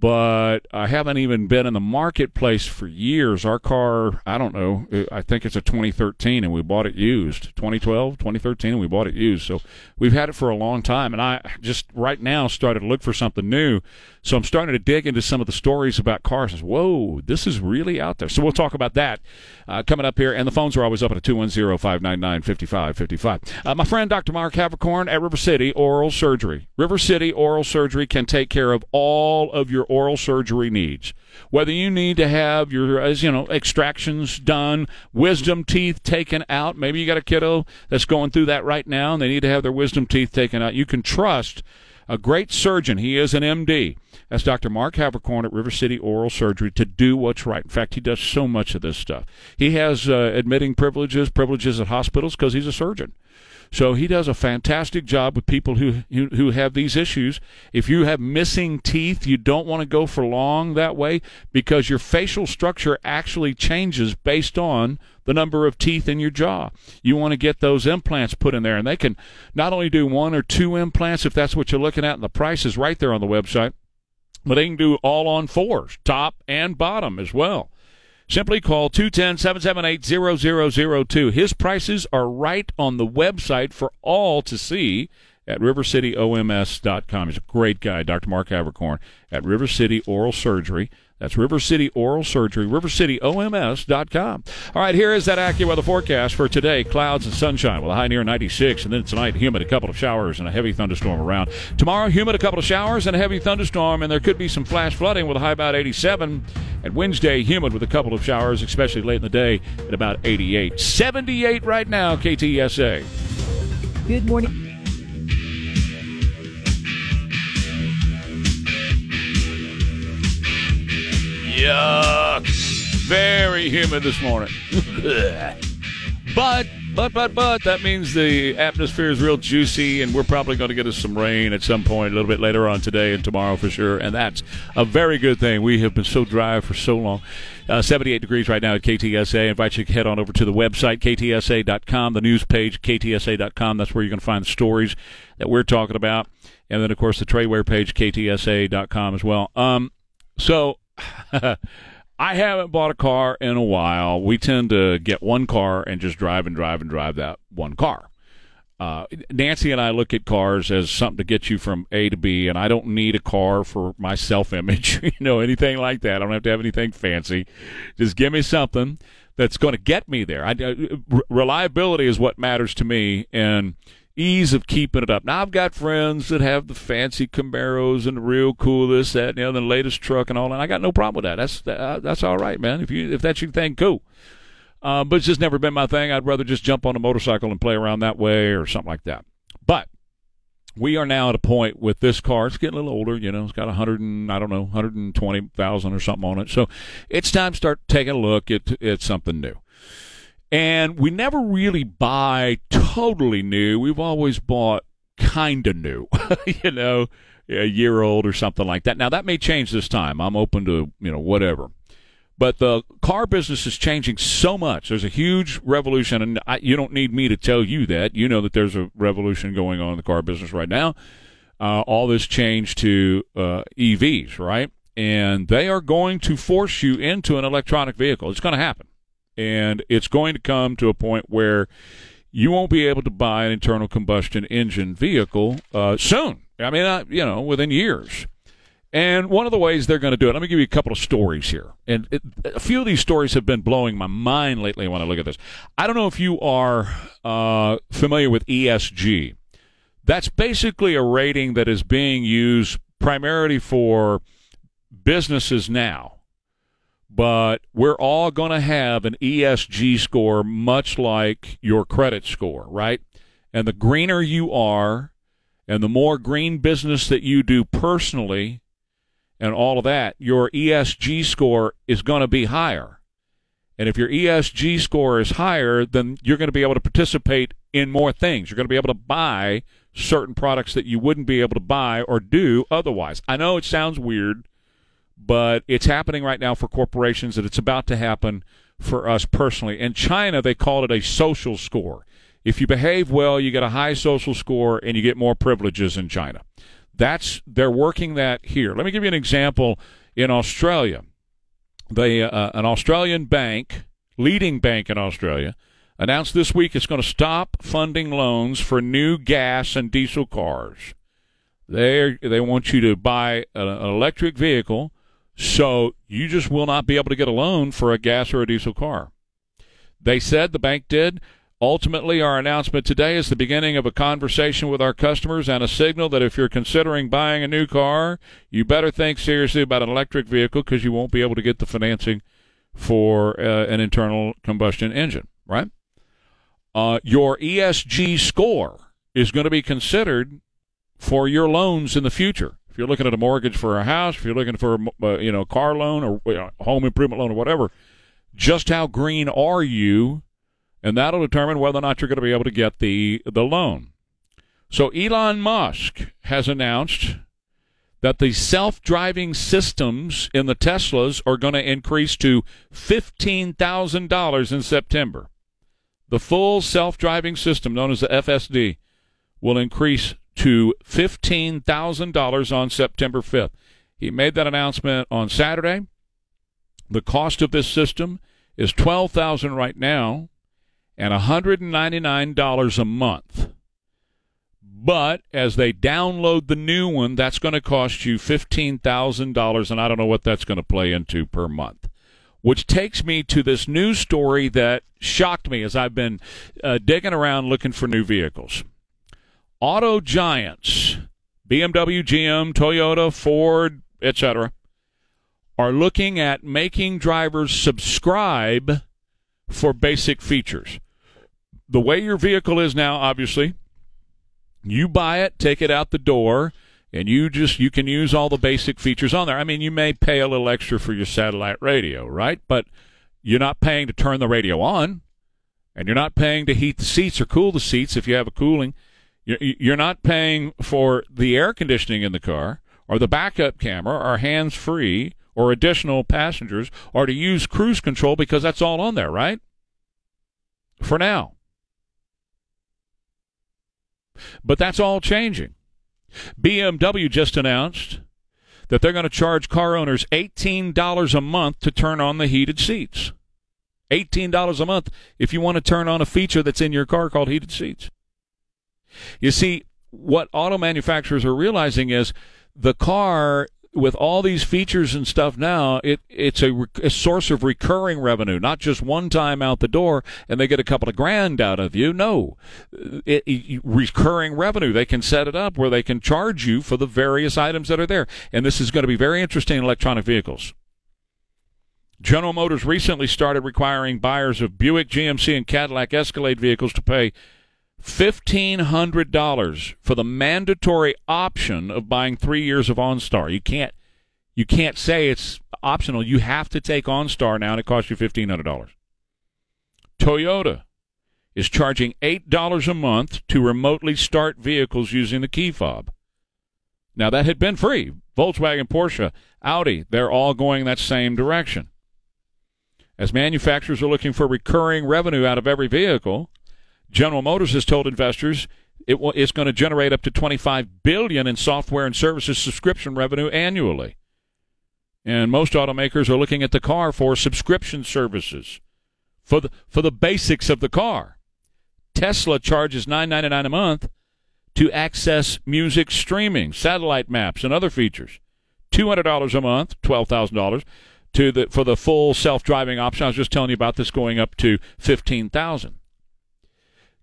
but I haven't even been in the marketplace for years. Our car, I don't know, I think it's a 2013 and we bought it used. 2012, 2013 and we bought it used. So we've had it for a long time and I just right now started to look for something new. So I'm starting to dig into some of the stories about cars. Whoa, this is really out there. So we'll talk about that uh, coming up here. And the phones are always up at 210 599 5555. Uh, my friend Dr. Mark Havercorn at River City Oral Surgery. River City Oral Surgery can take care of all of your oral surgery needs. Whether you need to have your, as you know, extractions done, wisdom teeth taken out, maybe you got a kiddo that's going through that right now and they need to have their wisdom teeth taken out. You can trust a great surgeon. He is an MD. That's Dr. Mark Havercorn at River City Oral Surgery to do what's right. In fact, he does so much of this stuff. He has uh, admitting privileges, privileges at hospitals because he's a surgeon. So he does a fantastic job with people who, who, have these issues. If you have missing teeth, you don't want to go for long that way because your facial structure actually changes based on the number of teeth in your jaw. You want to get those implants put in there, and they can not only do one or two implants if that's what you're looking at, and the price is right there on the website, but they can do all on fours, top and bottom as well. Simply call 210 778 0002. His prices are right on the website for all to see at rivercityoms.com. He's a great guy, Dr. Mark Havercorn at River City Oral Surgery. That's River City Oral Surgery, rivercityoms.com. All right, here is that AccuWeather forecast for today. Clouds and sunshine with a high near 96, and then tonight, humid, a couple of showers and a heavy thunderstorm around. Tomorrow, humid, a couple of showers and a heavy thunderstorm, and there could be some flash flooding with a high about 87. And Wednesday, humid with a couple of showers, especially late in the day at about 88. 78 right now, KTSA. Good morning. Yuck. Very humid this morning. <laughs> but, but, but, but, that means the atmosphere is real juicy, and we're probably going to get us some rain at some point a little bit later on today and tomorrow for sure. And that's a very good thing. We have been so dry for so long. Uh, 78 degrees right now at KTSA. I invite you to head on over to the website, ktsa.com, the news page, ktsa.com. That's where you're going to find the stories that we're talking about. And then, of course, the TreyWare page, ktsa.com as well. Um, so <laughs> I haven't bought a car in a while. We tend to get one car and just drive and drive and drive that one car. Uh, Nancy and I look at cars as something to get you from A to B, and I don't need a car for my self image, <laughs> you know, anything like that. I don't have to have anything fancy. Just give me something that's going to get me there. I, uh, reliability is what matters to me, and ease of keeping it up. Now I've got friends that have the fancy Camaros and the real cool this, that, and the other, the latest truck and all, and I got no problem with that. That's uh, that's all right, man. If you if that's your thing, cool. Uh, but it's just never been my thing. I'd rather just jump on a motorcycle and play around that way or something like that. But we are now at a point with this car. It's getting a little older, you know. It's got a hundred and I don't know, hundred and twenty thousand or something on it. So it's time to start taking a look at at something new. And we never really buy totally new. We've always bought kind of new, <laughs> you know, a year old or something like that. Now that may change this time. I'm open to, you know, whatever. But the car business is changing so much. There's a huge revolution, and I, you don't need me to tell you that. You know that there's a revolution going on in the car business right now. Uh, all this change to uh, EVs, right? And they are going to force you into an electronic vehicle. It's going to happen and it's going to come to a point where you won't be able to buy an internal combustion engine vehicle uh, soon. I mean, uh, you know, within years. And one of the ways they're going to do it, let me give you a couple of stories here. And it, a few of these stories have been blowing my mind lately when I look at this. I don't know if you are uh, familiar with ESG. That's basically a rating that is being used primarily for businesses now but we're all going to have an ESG score much like your credit score, right? And the greener you are, and the more green business that you do personally, and all of that, your ESG score is going to be higher. And if your ESG score is higher, then you're going to be able to participate in more things. You're going to be able to buy certain products that you wouldn't be able to buy or do otherwise. I know it sounds weird, but it's happening right now for corporations and it's about to happen for us personally. In China, they call it a social score. If you behave well, you get a high social score and you get more privileges in China. That's they're working that here. Let me give you an example in Australia. They uh, an Australian bank, leading bank in Australia, announced this week it's going to stop funding loans for new gas and diesel cars. They they want you to buy an electric vehicle, so you just will not be able to get a loan for a gas or a diesel car. They said the bank did Ultimately, our announcement today is the beginning of a conversation with our customers and a signal that if you're considering buying a new car, you better think seriously about an electric vehicle because you won't be able to get the financing for uh, an internal combustion engine, right? Uh, your ESG score is going to be considered for your loans in the future. You're looking at a mortgage for a house, if you're looking for a uh, you know car loan or you know, home improvement loan or whatever, just how green are you and that'll determine whether or not you're going to be able to get the the loan. So Elon Musk has announced that the self-driving systems in the Teslas are going to increase to $15,000 in September. The full self-driving system known as the FSD will increase to $15,000 on September 5th. He made that announcement on Saturday. The cost of this system is 12,000 right now and $199 a month. But as they download the new one, that's going to cost you $15,000, and I don't know what that's going to play into per month. Which takes me to this news story that shocked me as I've been uh, digging around looking for new vehicles. Auto giants, BMW, GM, Toyota, Ford, etc., are looking at making drivers subscribe for basic features the way your vehicle is now, obviously, you buy it, take it out the door, and you just you can use all the basic features on there. I mean, you may pay a little extra for your satellite radio, right? But you're not paying to turn the radio on, and you're not paying to heat the seats or cool the seats if you have a cooling. You're not paying for the air conditioning in the car or the backup camera or hands free or additional passengers or to use cruise control because that's all on there, right? For now. But that's all changing. BMW just announced that they're going to charge car owners $18 a month to turn on the heated seats. $18 a month if you want to turn on a feature that's in your car called heated seats. You see, what auto manufacturers are realizing is the car with all these features and stuff now, it it's a, a, source of recurring revenue, not just one time out the door and they get a couple of grand out of you. No, uh, it, it, recurring revenue. They can set it up where they can charge you for the various items that are there, and this is going to be very interesting in electronic vehicles. General Motors recently started requiring buyers of Buick, GMC, and Cadillac Escalade vehicles to pay $1500 for the mandatory option of buying 3 years of OnStar. You can't you can't say it's optional. You have to take OnStar now and it costs you $1500. Toyota is charging $8 a month to remotely start vehicles using the key fob. Now that had been free. Volkswagen, Porsche, Audi, they're all going that same direction. As manufacturers are looking for recurring revenue out of every vehicle, General Motors has told investors it will, it's going to generate up to 25 billion in software and services subscription revenue annually. And most automakers are looking at the car for subscription services for the for the basics of the car. Tesla charges 9.99 a month to access music streaming, satellite maps, and other features. $200 a month, $12,000 to the for the full self-driving option. I was just telling you about this going up to 15,000.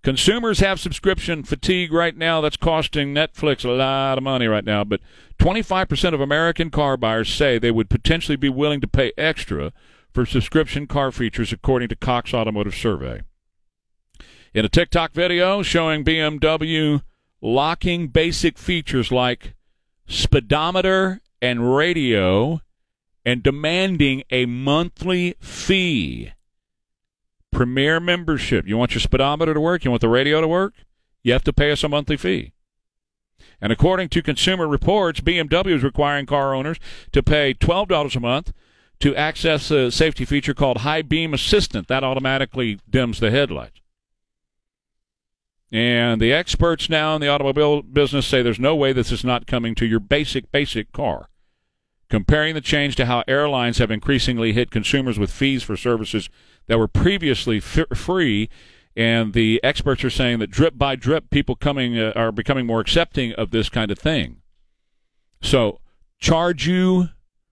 Consumers have subscription fatigue right now. That's costing Netflix a lot of money right now. But 25% of American car buyers say they would potentially be willing to pay extra for subscription car features, according to Cox Automotive Survey. In a TikTok video showing BMW locking basic features like speedometer and radio and demanding a monthly fee. Premier membership. You want your speedometer to work? You want the radio to work? You have to pay us a monthly fee. And according to Consumer Reports, BMW is requiring car owners to pay $12 a month to access a safety feature called High Beam Assistant. That automatically dims the headlights. And the experts now in the automobile business say there's no way this is not coming to your basic, basic car. Comparing the change to how airlines have increasingly hit consumers with fees for services that were previously f- free, and the experts are saying that drip by drip, people coming uh, are becoming more accepting of this kind of thing. So, charge you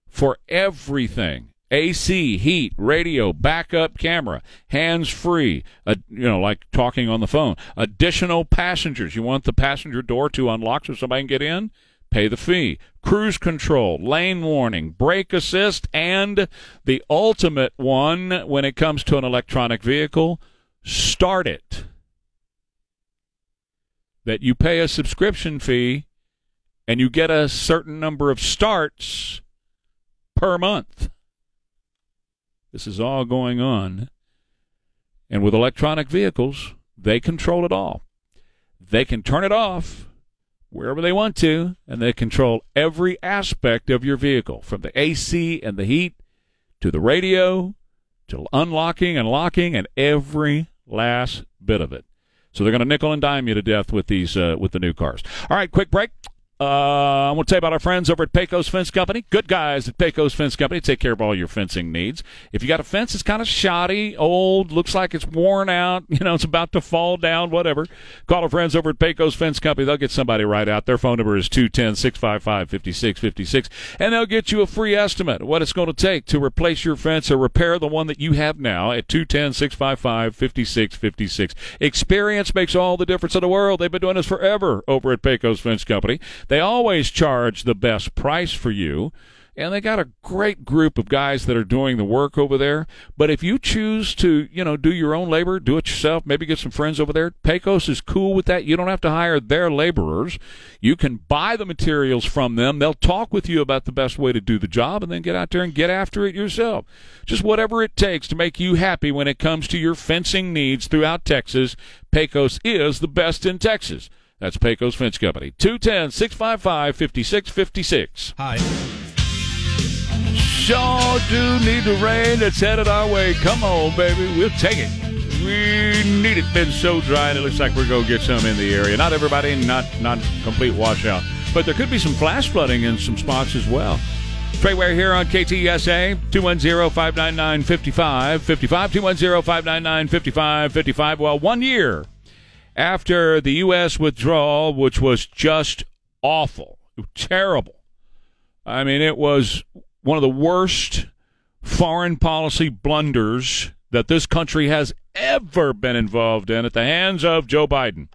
for everything AC, heat, radio, backup camera, hands free, uh, you know, like talking on the phone. Additional passengers. You want the passenger door to unlock so somebody can get in? Pay the fee. Cruise control, lane warning, brake assist, and the ultimate one when it comes to an electronic vehicle start it. That you pay a subscription fee and you get a certain number of starts per month. This is all going on. And with electronic vehicles, they control it all. They can turn it off wherever they want to, and they control every aspect of your vehicle from the AC and the heat to the radio to unlocking and locking and every last bit of it. So they're going to nickel and dime you to death with these uh, with the new cars. All right, quick break. Uh, I want to tell you about our friends over at Pecos Fence Company. Good guys at Pecos Fence Company take care of all your fencing needs. If you got a fence that's kind of shoddy, old, looks like it's worn out, <laughs> you know, it's about to fall down, whatever, call our friends over at Pecos Fence Company. They'll get somebody right out. Their phone number is 210 655 5656, and they'll get you a free estimate of what it's going to take to replace your fence or repair the one that you have now at 210 655 5656. Experience makes all the difference in the world. They've been doing this forever over at Pecos Fence Company. They always charge the best price for you. And they got a great group of guys that are doing the work over there. But if you choose to, you know, do your own labor, do it yourself, maybe get some friends over there, Pecos is cool with that. You don't have to hire their laborers. You can buy the materials from them. They'll talk with you about the best way to do the job and then get out there and get after it yourself. Just whatever it takes to make you happy when it comes to your fencing needs throughout Texas, Pecos is the best in Texas. That's Pecos Fence Company. 210 655 5656. Hi. Sure do need the rain that's headed our way. Come on, baby. We'll take it. We need it. Been so dry, and it looks like we're going to get some in the area. Not everybody, not not complete washout. But there could be some flash flooding in some spots as well. Trey Ware here on KTSA, 210-599-5555, 210-599-5555. Well, one year after the U.S. withdrawal, which was just awful, terrible. I mean, it was one of the worst foreign policy blunders that this country has ever been involved in at the hands of Joe Biden.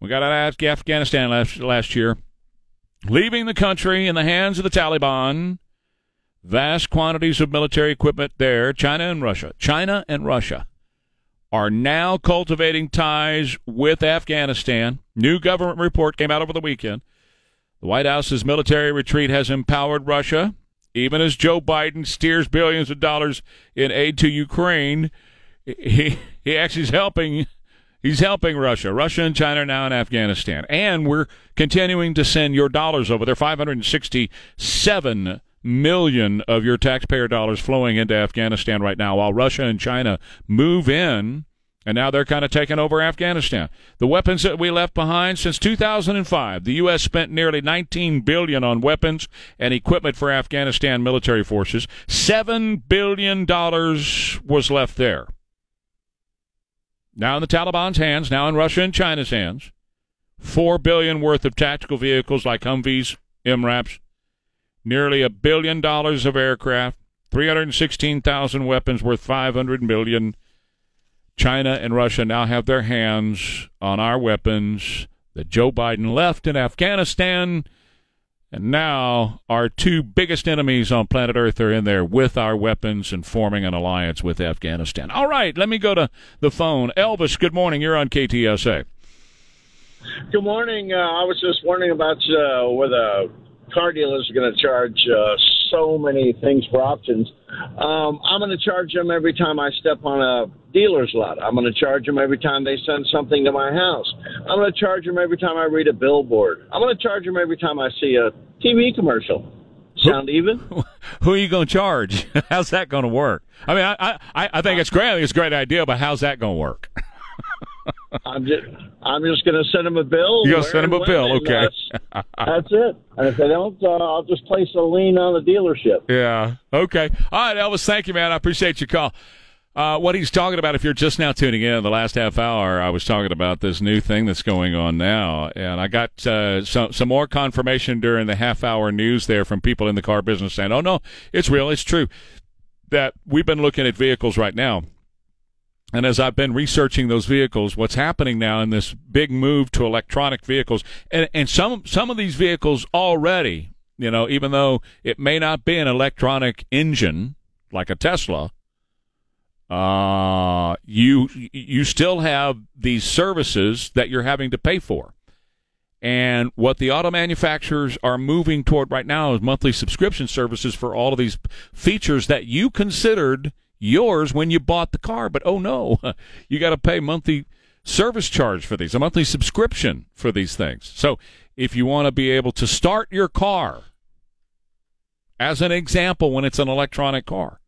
We got out of Afghanistan last, last year, leaving the country in the hands of the Taliban. Vast quantities of military equipment there, China and Russia. China and Russia are now cultivating ties with Afghanistan. New government report came out over the weekend. The White House's military retreat has empowered Russia, even as Joe Biden steers billions of dollars in aid to Ukraine. He he actually is helping. He's helping Russia. Russia and China are now in Afghanistan, and we're continuing to send your dollars over there. Five hundred sixty-seven million of your taxpayer dollars flowing into Afghanistan right now, while Russia and China move in, and now they're kind of taking over Afghanistan. The weapons that we left behind since 2005, the U.S. spent nearly 19 billion on weapons and equipment for Afghanistan military forces. Seven billion dollars was left there. Now in the Taliban's hands, now in Russia and China's hands. Four billion worth of tactical vehicles like Humvees, MRAPs, nearly a billion dollars of aircraft, 316,000 weapons worth 500 million. China and Russia now have their hands on our weapons that Joe Biden left in Afghanistan. And now our two biggest enemies on planet Earth are in there with our weapons and forming an alliance with Afghanistan. All right, let me go to the phone. Elvis, good morning. You're on KTSA. Good morning. Uh, I was just wondering about uh, whether car dealers are going to charge uh, so many things for options. Um, I'm going to charge them every time I step on a dealer's lot. I'm going to charge them every time they send something to my house. I'm going to charge them every time I read a billboard. I'm going to charge them every time I see a TV commercial. Sound even? <laughs> Who are you going to charge? <laughs> how's that going to work? I mean, I, I, I think it's great. I think it's a great idea, but how's that going to work? <laughs> I'm just I'm just going to send them a bill. You're going to send them a bill, okay? That's, that's, it. And if they don't, uh, I'll just place a lien on the dealership. Yeah. Okay. All right, Elvis. Thank you, man. I appreciate your call. Uh, what he's talking about, if you're just now tuning in, the last half hour, I was talking about this new thing that's going on now, and I got uh, some some more confirmation during the half hour news there from people in the car business saying, "Oh no, it's real, it's true." That we've been looking at vehicles right now and as I've been researching those vehicles, what's happening now in this big move to electronic vehicles, and, and some some of these vehicles already, you know, even though it may not be an electronic engine like a Tesla, uh, you you still have these services that you're having to pay for. And what the auto manufacturers are moving toward right now is monthly subscription services for all of these features that you considered yours when you bought the car. But oh no, <laughs> you got to pay monthly service charge for these, a monthly subscription for these things. So if you want to be able to start your car, as an example, when it's an electronic car,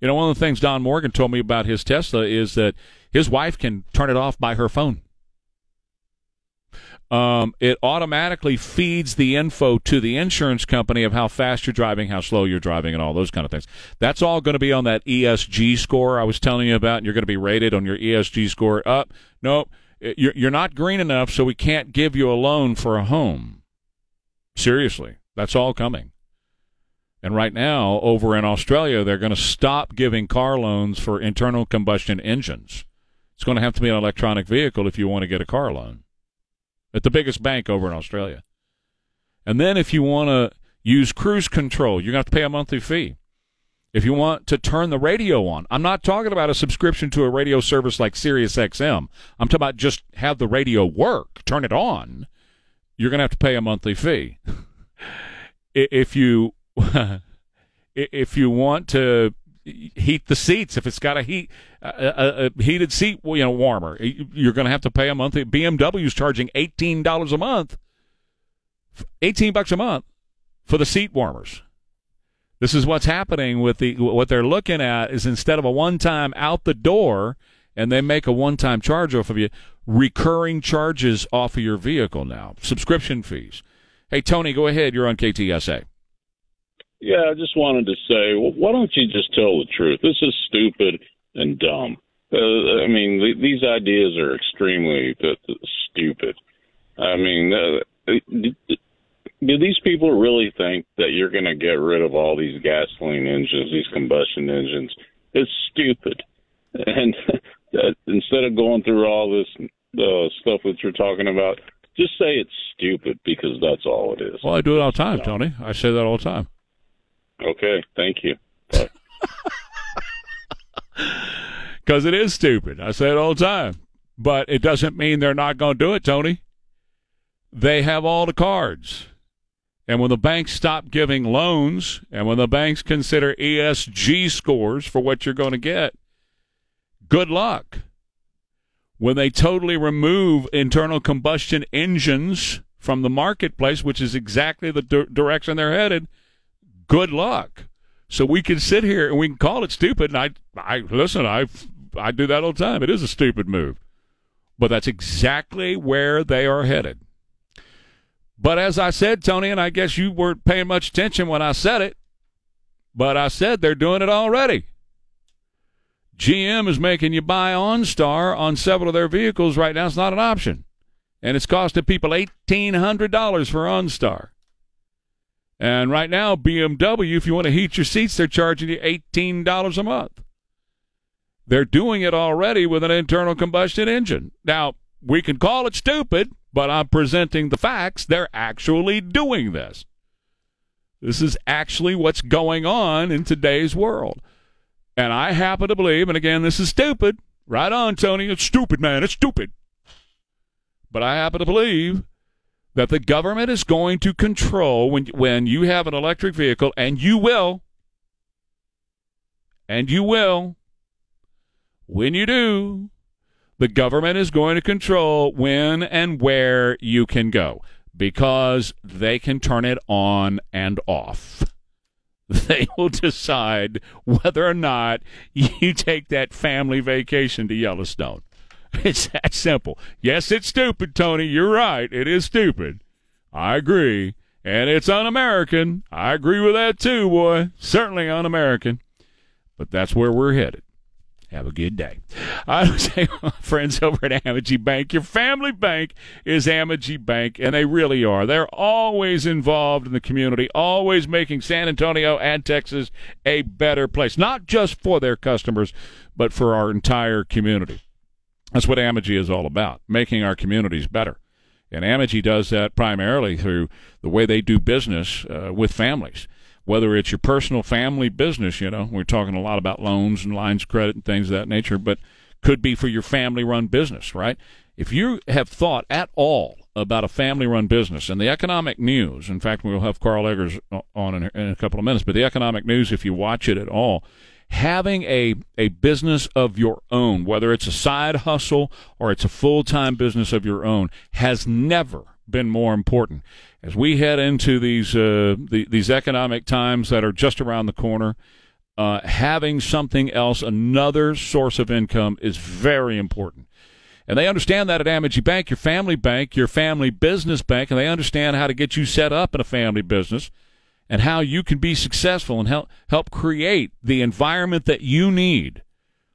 you know, one of the things Don Morgan told me about his Tesla is that his wife can turn it off by her phone um, it automatically feeds the info to the insurance company of how fast you're driving, how slow you're driving, and all those kind of things. That's all going to be on that ESG score I was telling you about, and you're going to be rated on your ESG score. Up, nope, you're you're not green enough, so we can't give you a loan for a home. Seriously, that's all coming. And right now, over in Australia, they're going to stop giving car loans for internal combustion engines. It's going to have to be an electronic vehicle if you want to get a car loan at the biggest bank over in Australia. And then if you want to use cruise control, you're going to have to pay a monthly fee. If you want to turn the radio on, I'm not talking about a subscription to a radio service like SiriusXM. I'm talking about just have the radio work, turn it on. You're going to have to pay a monthly fee. <laughs> if you <laughs> if you want to heat the seats. If it's got a heat a, a heated seat you know warmer. You're going to have to pay a monthly. BMW's charging $18 a month 18 bucks a month for the seat warmers. This is what's happening with the what they're looking at is instead of a one time out the door and they make a one time charge off of you recurring charges off of your vehicle now. Subscription fees. Hey tony go ahead. You're on KTSA yeah, I just wanted to say, well, why don't you just tell the truth? This is stupid and dumb. Uh, I mean, th- these ideas are extremely uh, stupid. I mean, uh, do these people really think that you're going to get rid of all these gasoline engines, these combustion engines? It's stupid. And <laughs> uh, instead of going through all this uh, stuff that you're talking about, just say it's stupid because that's all it is. Well, I do it all the time, Tony. I say that all the time. Okay, thank you. <laughs> Because it is stupid. I say it all the time. But it doesn't mean they're not going to do it, Tony. They have all the cards. And when the banks stop giving loans and when the banks consider ESG scores for what you're going to get, good luck. When they totally remove internal combustion engines from the marketplace, which is exactly the di- direction they're headed, good luck. So we can sit here and we can call it stupid. And I, I listen. I, I do that all the time. It is a stupid move, but that's exactly where they are headed. But as I said, Tony, and I guess you weren't paying much attention when I said it, but I said they're doing it already. GM is making you buy OnStar on several of their vehicles right now. It's not an option. And it's costing people $1,800 for OnStar. And right now, BMW, if you want to heat your seats, they're charging you $18 a month. They're doing it already with an internal combustion engine. Now, we can call it stupid, but I'm presenting the facts. They're actually doing this. This is actually what's going on in today's world. And I happen to believe, and again, this is stupid. Right on, Tony. It's stupid, man. It's stupid. But I happen to believe that the government is going to control when when you have an electric vehicle, and you will, and you will. When you do, the government is going to control when and where you can go because they can turn it on and off. <laughs> They will decide whether or not you take that family vacation to Yellowstone. <laughs> It's that simple. Yes, it's stupid, Tony. You're right. It is stupid. I agree. And it's un American. I agree with that too, boy. Certainly un American. But that's where we're headed. Have a good day. <laughs> I would say, friends over at Amegy Bank, your family bank is Amegy Bank, and they really are. They're always involved in the community, always making San Antonio and Texas a better place, not just for their customers, but for our entire community. That's what Amegy is all about, making our communities better. And Amegy does that primarily through the way they do business uh, with families whether it's your personal family business, you know, we're talking a lot about loans and lines of credit and things of that nature, but could be for your family run business, right? If you have thought at all about a family run business and the economic news, in fact, we'll have Carl Eggers on in a couple of minutes, but the economic news, if you watch it at all, having a, a business of your own, whether it's a side hustle or it's a full time business of your own, has never been more important as we head into these uh, the, these economic times that are just around the corner. Uh, having something else, another source of income, is very important. And they understand that at Amegy Bank, your family bank, your family business bank, and they understand how to get you set up in a family business and how you can be successful and help help create the environment that you need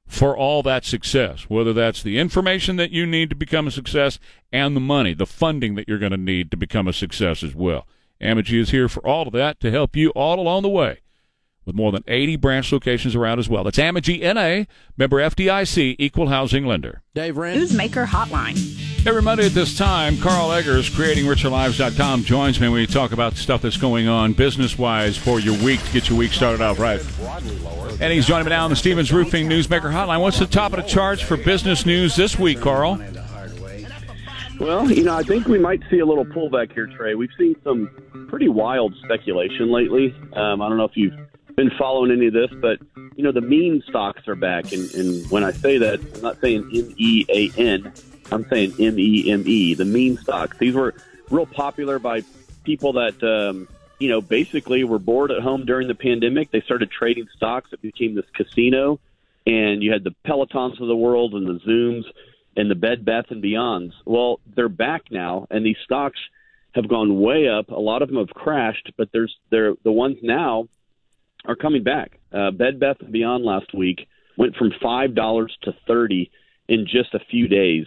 for all that success, whether that's the information that you need to become a success and the money, the funding that you're going to need to become a success as well. Amegy is here for all of that to help you all along the way with more than 80 branch locations around as well. That's Amegy NA, member FDIC, equal housing lender. Dave Rand. Newsmaker Hotline. Every Monday at this time, Carl Eggers, creatingricherlives.com, joins me when we talk about stuff that's going on business-wise for your week to get your week started off right. And he's joining me now on the Stevens Roofing Newsmaker Hotline. What's the top of the charts for business news this week, Carl? Well, you know, I think we might see a little pullback here, Trey. We've seen some pretty wild speculation lately. Um, I don't know if you've been following any of this, but you know the meme stocks are back, and, and when I say that, I'm not saying M E A N. I'm saying M E M E. The meme stocks. These were real popular by people that um, you know basically were bored at home during the pandemic. They started trading stocks. It became this casino, and you had the Pelotons of the world and the Zooms and the Bed Bath and Beyonds. Well, they're back now, and these stocks have gone way up. A lot of them have crashed, but there's they're the ones now are coming back. Uh, Bed Bath and Beyond last week went from five dollars to thirty in just a few days,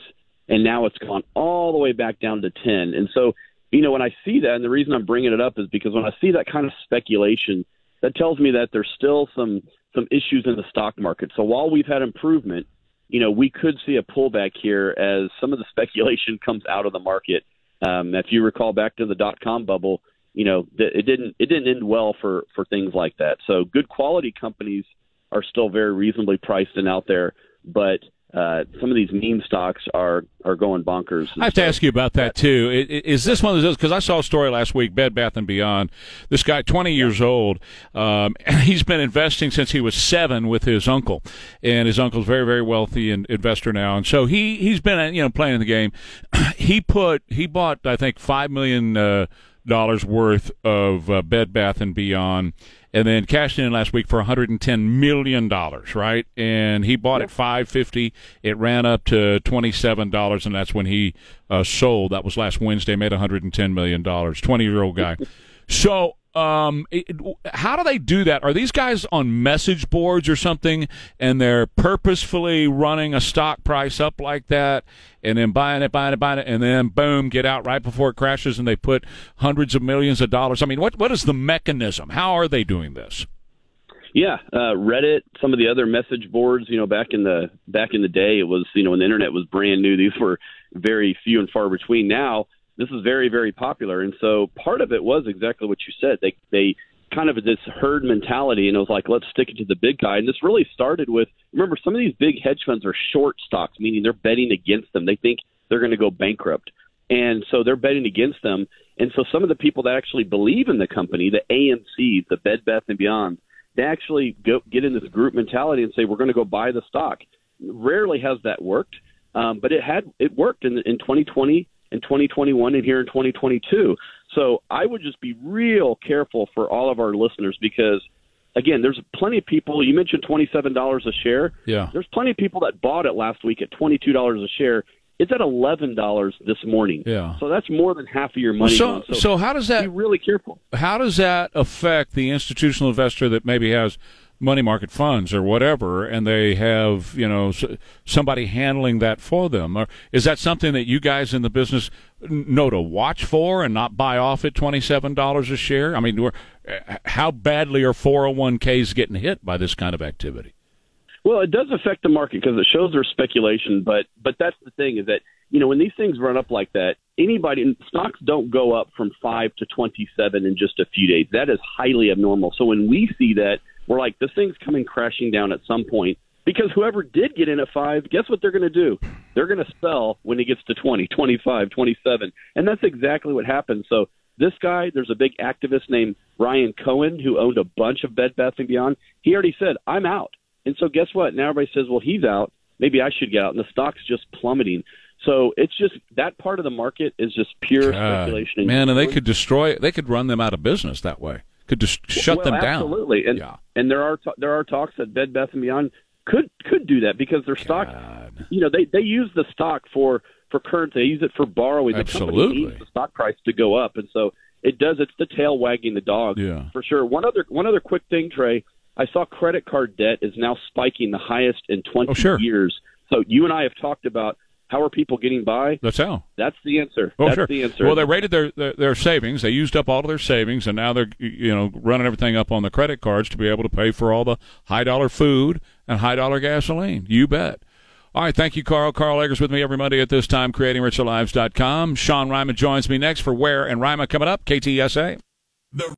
and now it's gone all the way back down to ten. And so, you know, when I see that, and the reason I'm bringing it up is because when I see that kind of speculation, that tells me that there's still some some issues in the stock market. So while we've had improvement, you know, we could see a pullback here as some of the <laughs> speculation comes out of the market. Um, if you recall back to the dot com bubble, you know, it didn't it didn't end well for for things like that. So good quality companies are still very reasonably priced and out there, but uh, some of these meme stocks are are going bonkers. I have so, to ask you about that too. Is this one of those? Because I saw a story last week, Bed Bath and Beyond. This guy, twenty years old, um, <clears throat> he's been investing since he was seven with his uncle, and his uncle's very very wealthy and investor now, and so he he's been you know playing the game. <clears throat> he put he bought I think five million. Uh, dollars worth of uh, Bed Bath and Beyond, and then cashed in last week for 110 million dollars, right? And he bought yep. at 550. It ran up to 27 dollars, and that's when he uh, sold. That was last Wednesday. Made 110 million dollars. 20 year old guy. <laughs> so um, it, how do they do that? Are these guys on message boards or something, and they're purposefully running a stock price up like that, and then buying it, buying it, buying it, and then boom, get out right before it crashes, and they put hundreds of millions of dollars. I mean, what what is the mechanism? How are they doing this? Yeah, uh, Reddit, some of the other message boards. You know, back in the back in the day, it was you know when the internet was brand new. These were very few and far between. Now this is very very popular, and so part of it was exactly what you said. They they kind of this herd mentality, and it was like let's stick it to the big guy. And this really started with remember some of these big hedge funds are short stocks, meaning they're betting against them. They think they're going to go bankrupt, and so they're betting against them. And so some of the people that actually believe in the company, the AMCs, the Bed Bath and Beyond they actually go, get in this group mentality and say we're going to go buy the stock. Rarely has that worked, um, but it had it worked in in 2020 and 2021 and here in 2022. So I would just be real careful for all of our listeners because again, there's plenty of people. You mentioned twenty seven dollars a share. Yeah. There's plenty of people that bought it last week at twenty two dollars a share. It's at eleven dollars this morning. Yeah. So that's more than half of your money. So, so, so how does that be really careful? How does that affect the institutional investor that maybe has money market funds or whatever, and they have you know somebody handling that for them? Or is that something that you guys in the business know to watch for and not buy off at twenty seven dollars a share? I mean, how badly are four hundred one ks getting hit by this kind of activity? Well, it does affect the market because it shows there's speculation, but but that's the thing is that you know when these things run up like that, anybody and stocks don't go up from five to twenty seven in just a few days. That is highly abnormal. So when we see that, we're like, this thing's coming crashing down at some point because whoever did get in at five, guess what they're going to do? They're going to sell when it gets to 20, 25, 27. And that's exactly what happens. So this guy, there's a big activist named Ryan Cohen who owned a bunch of Bed Bath & Beyond. He already said, I'm out. And so guess what? Now everybody says, well, he's out. Maybe I should get out. And the stock's just plummeting. So it's just that part of the market is just pure God, speculation. Man, and they could destroy. They could run them out of business that way. Could just shut well, them absolutely. down. Absolutely. And yeah. and there are there are talks that Bed Bath and Beyond could could do that because their God. stock. You know, they they use the stock for for currency. They use it for borrowing. Absolutely. The needs the stock price to go up, and so it does. It's the tail wagging the dog. Yeah. For sure. One other one other quick thing, Trey. I saw credit card debt is now spiking the highest in 20 oh, sure. years. So you and I have talked about how are people getting by? That's how. That's the answer. Oh, That's sure. the answer. Well, they rated their, their, their savings. They used up all of their savings, and now they're you know running everything up on the credit cards to be able to pay for all the high dollar food and high dollar gasoline. You bet. All right, thank you, Carl. Carl Eggers with me every Monday at this time, creatingricherlives.com. Sean Rima joins me next for Ware and Rima coming up, KTSA. The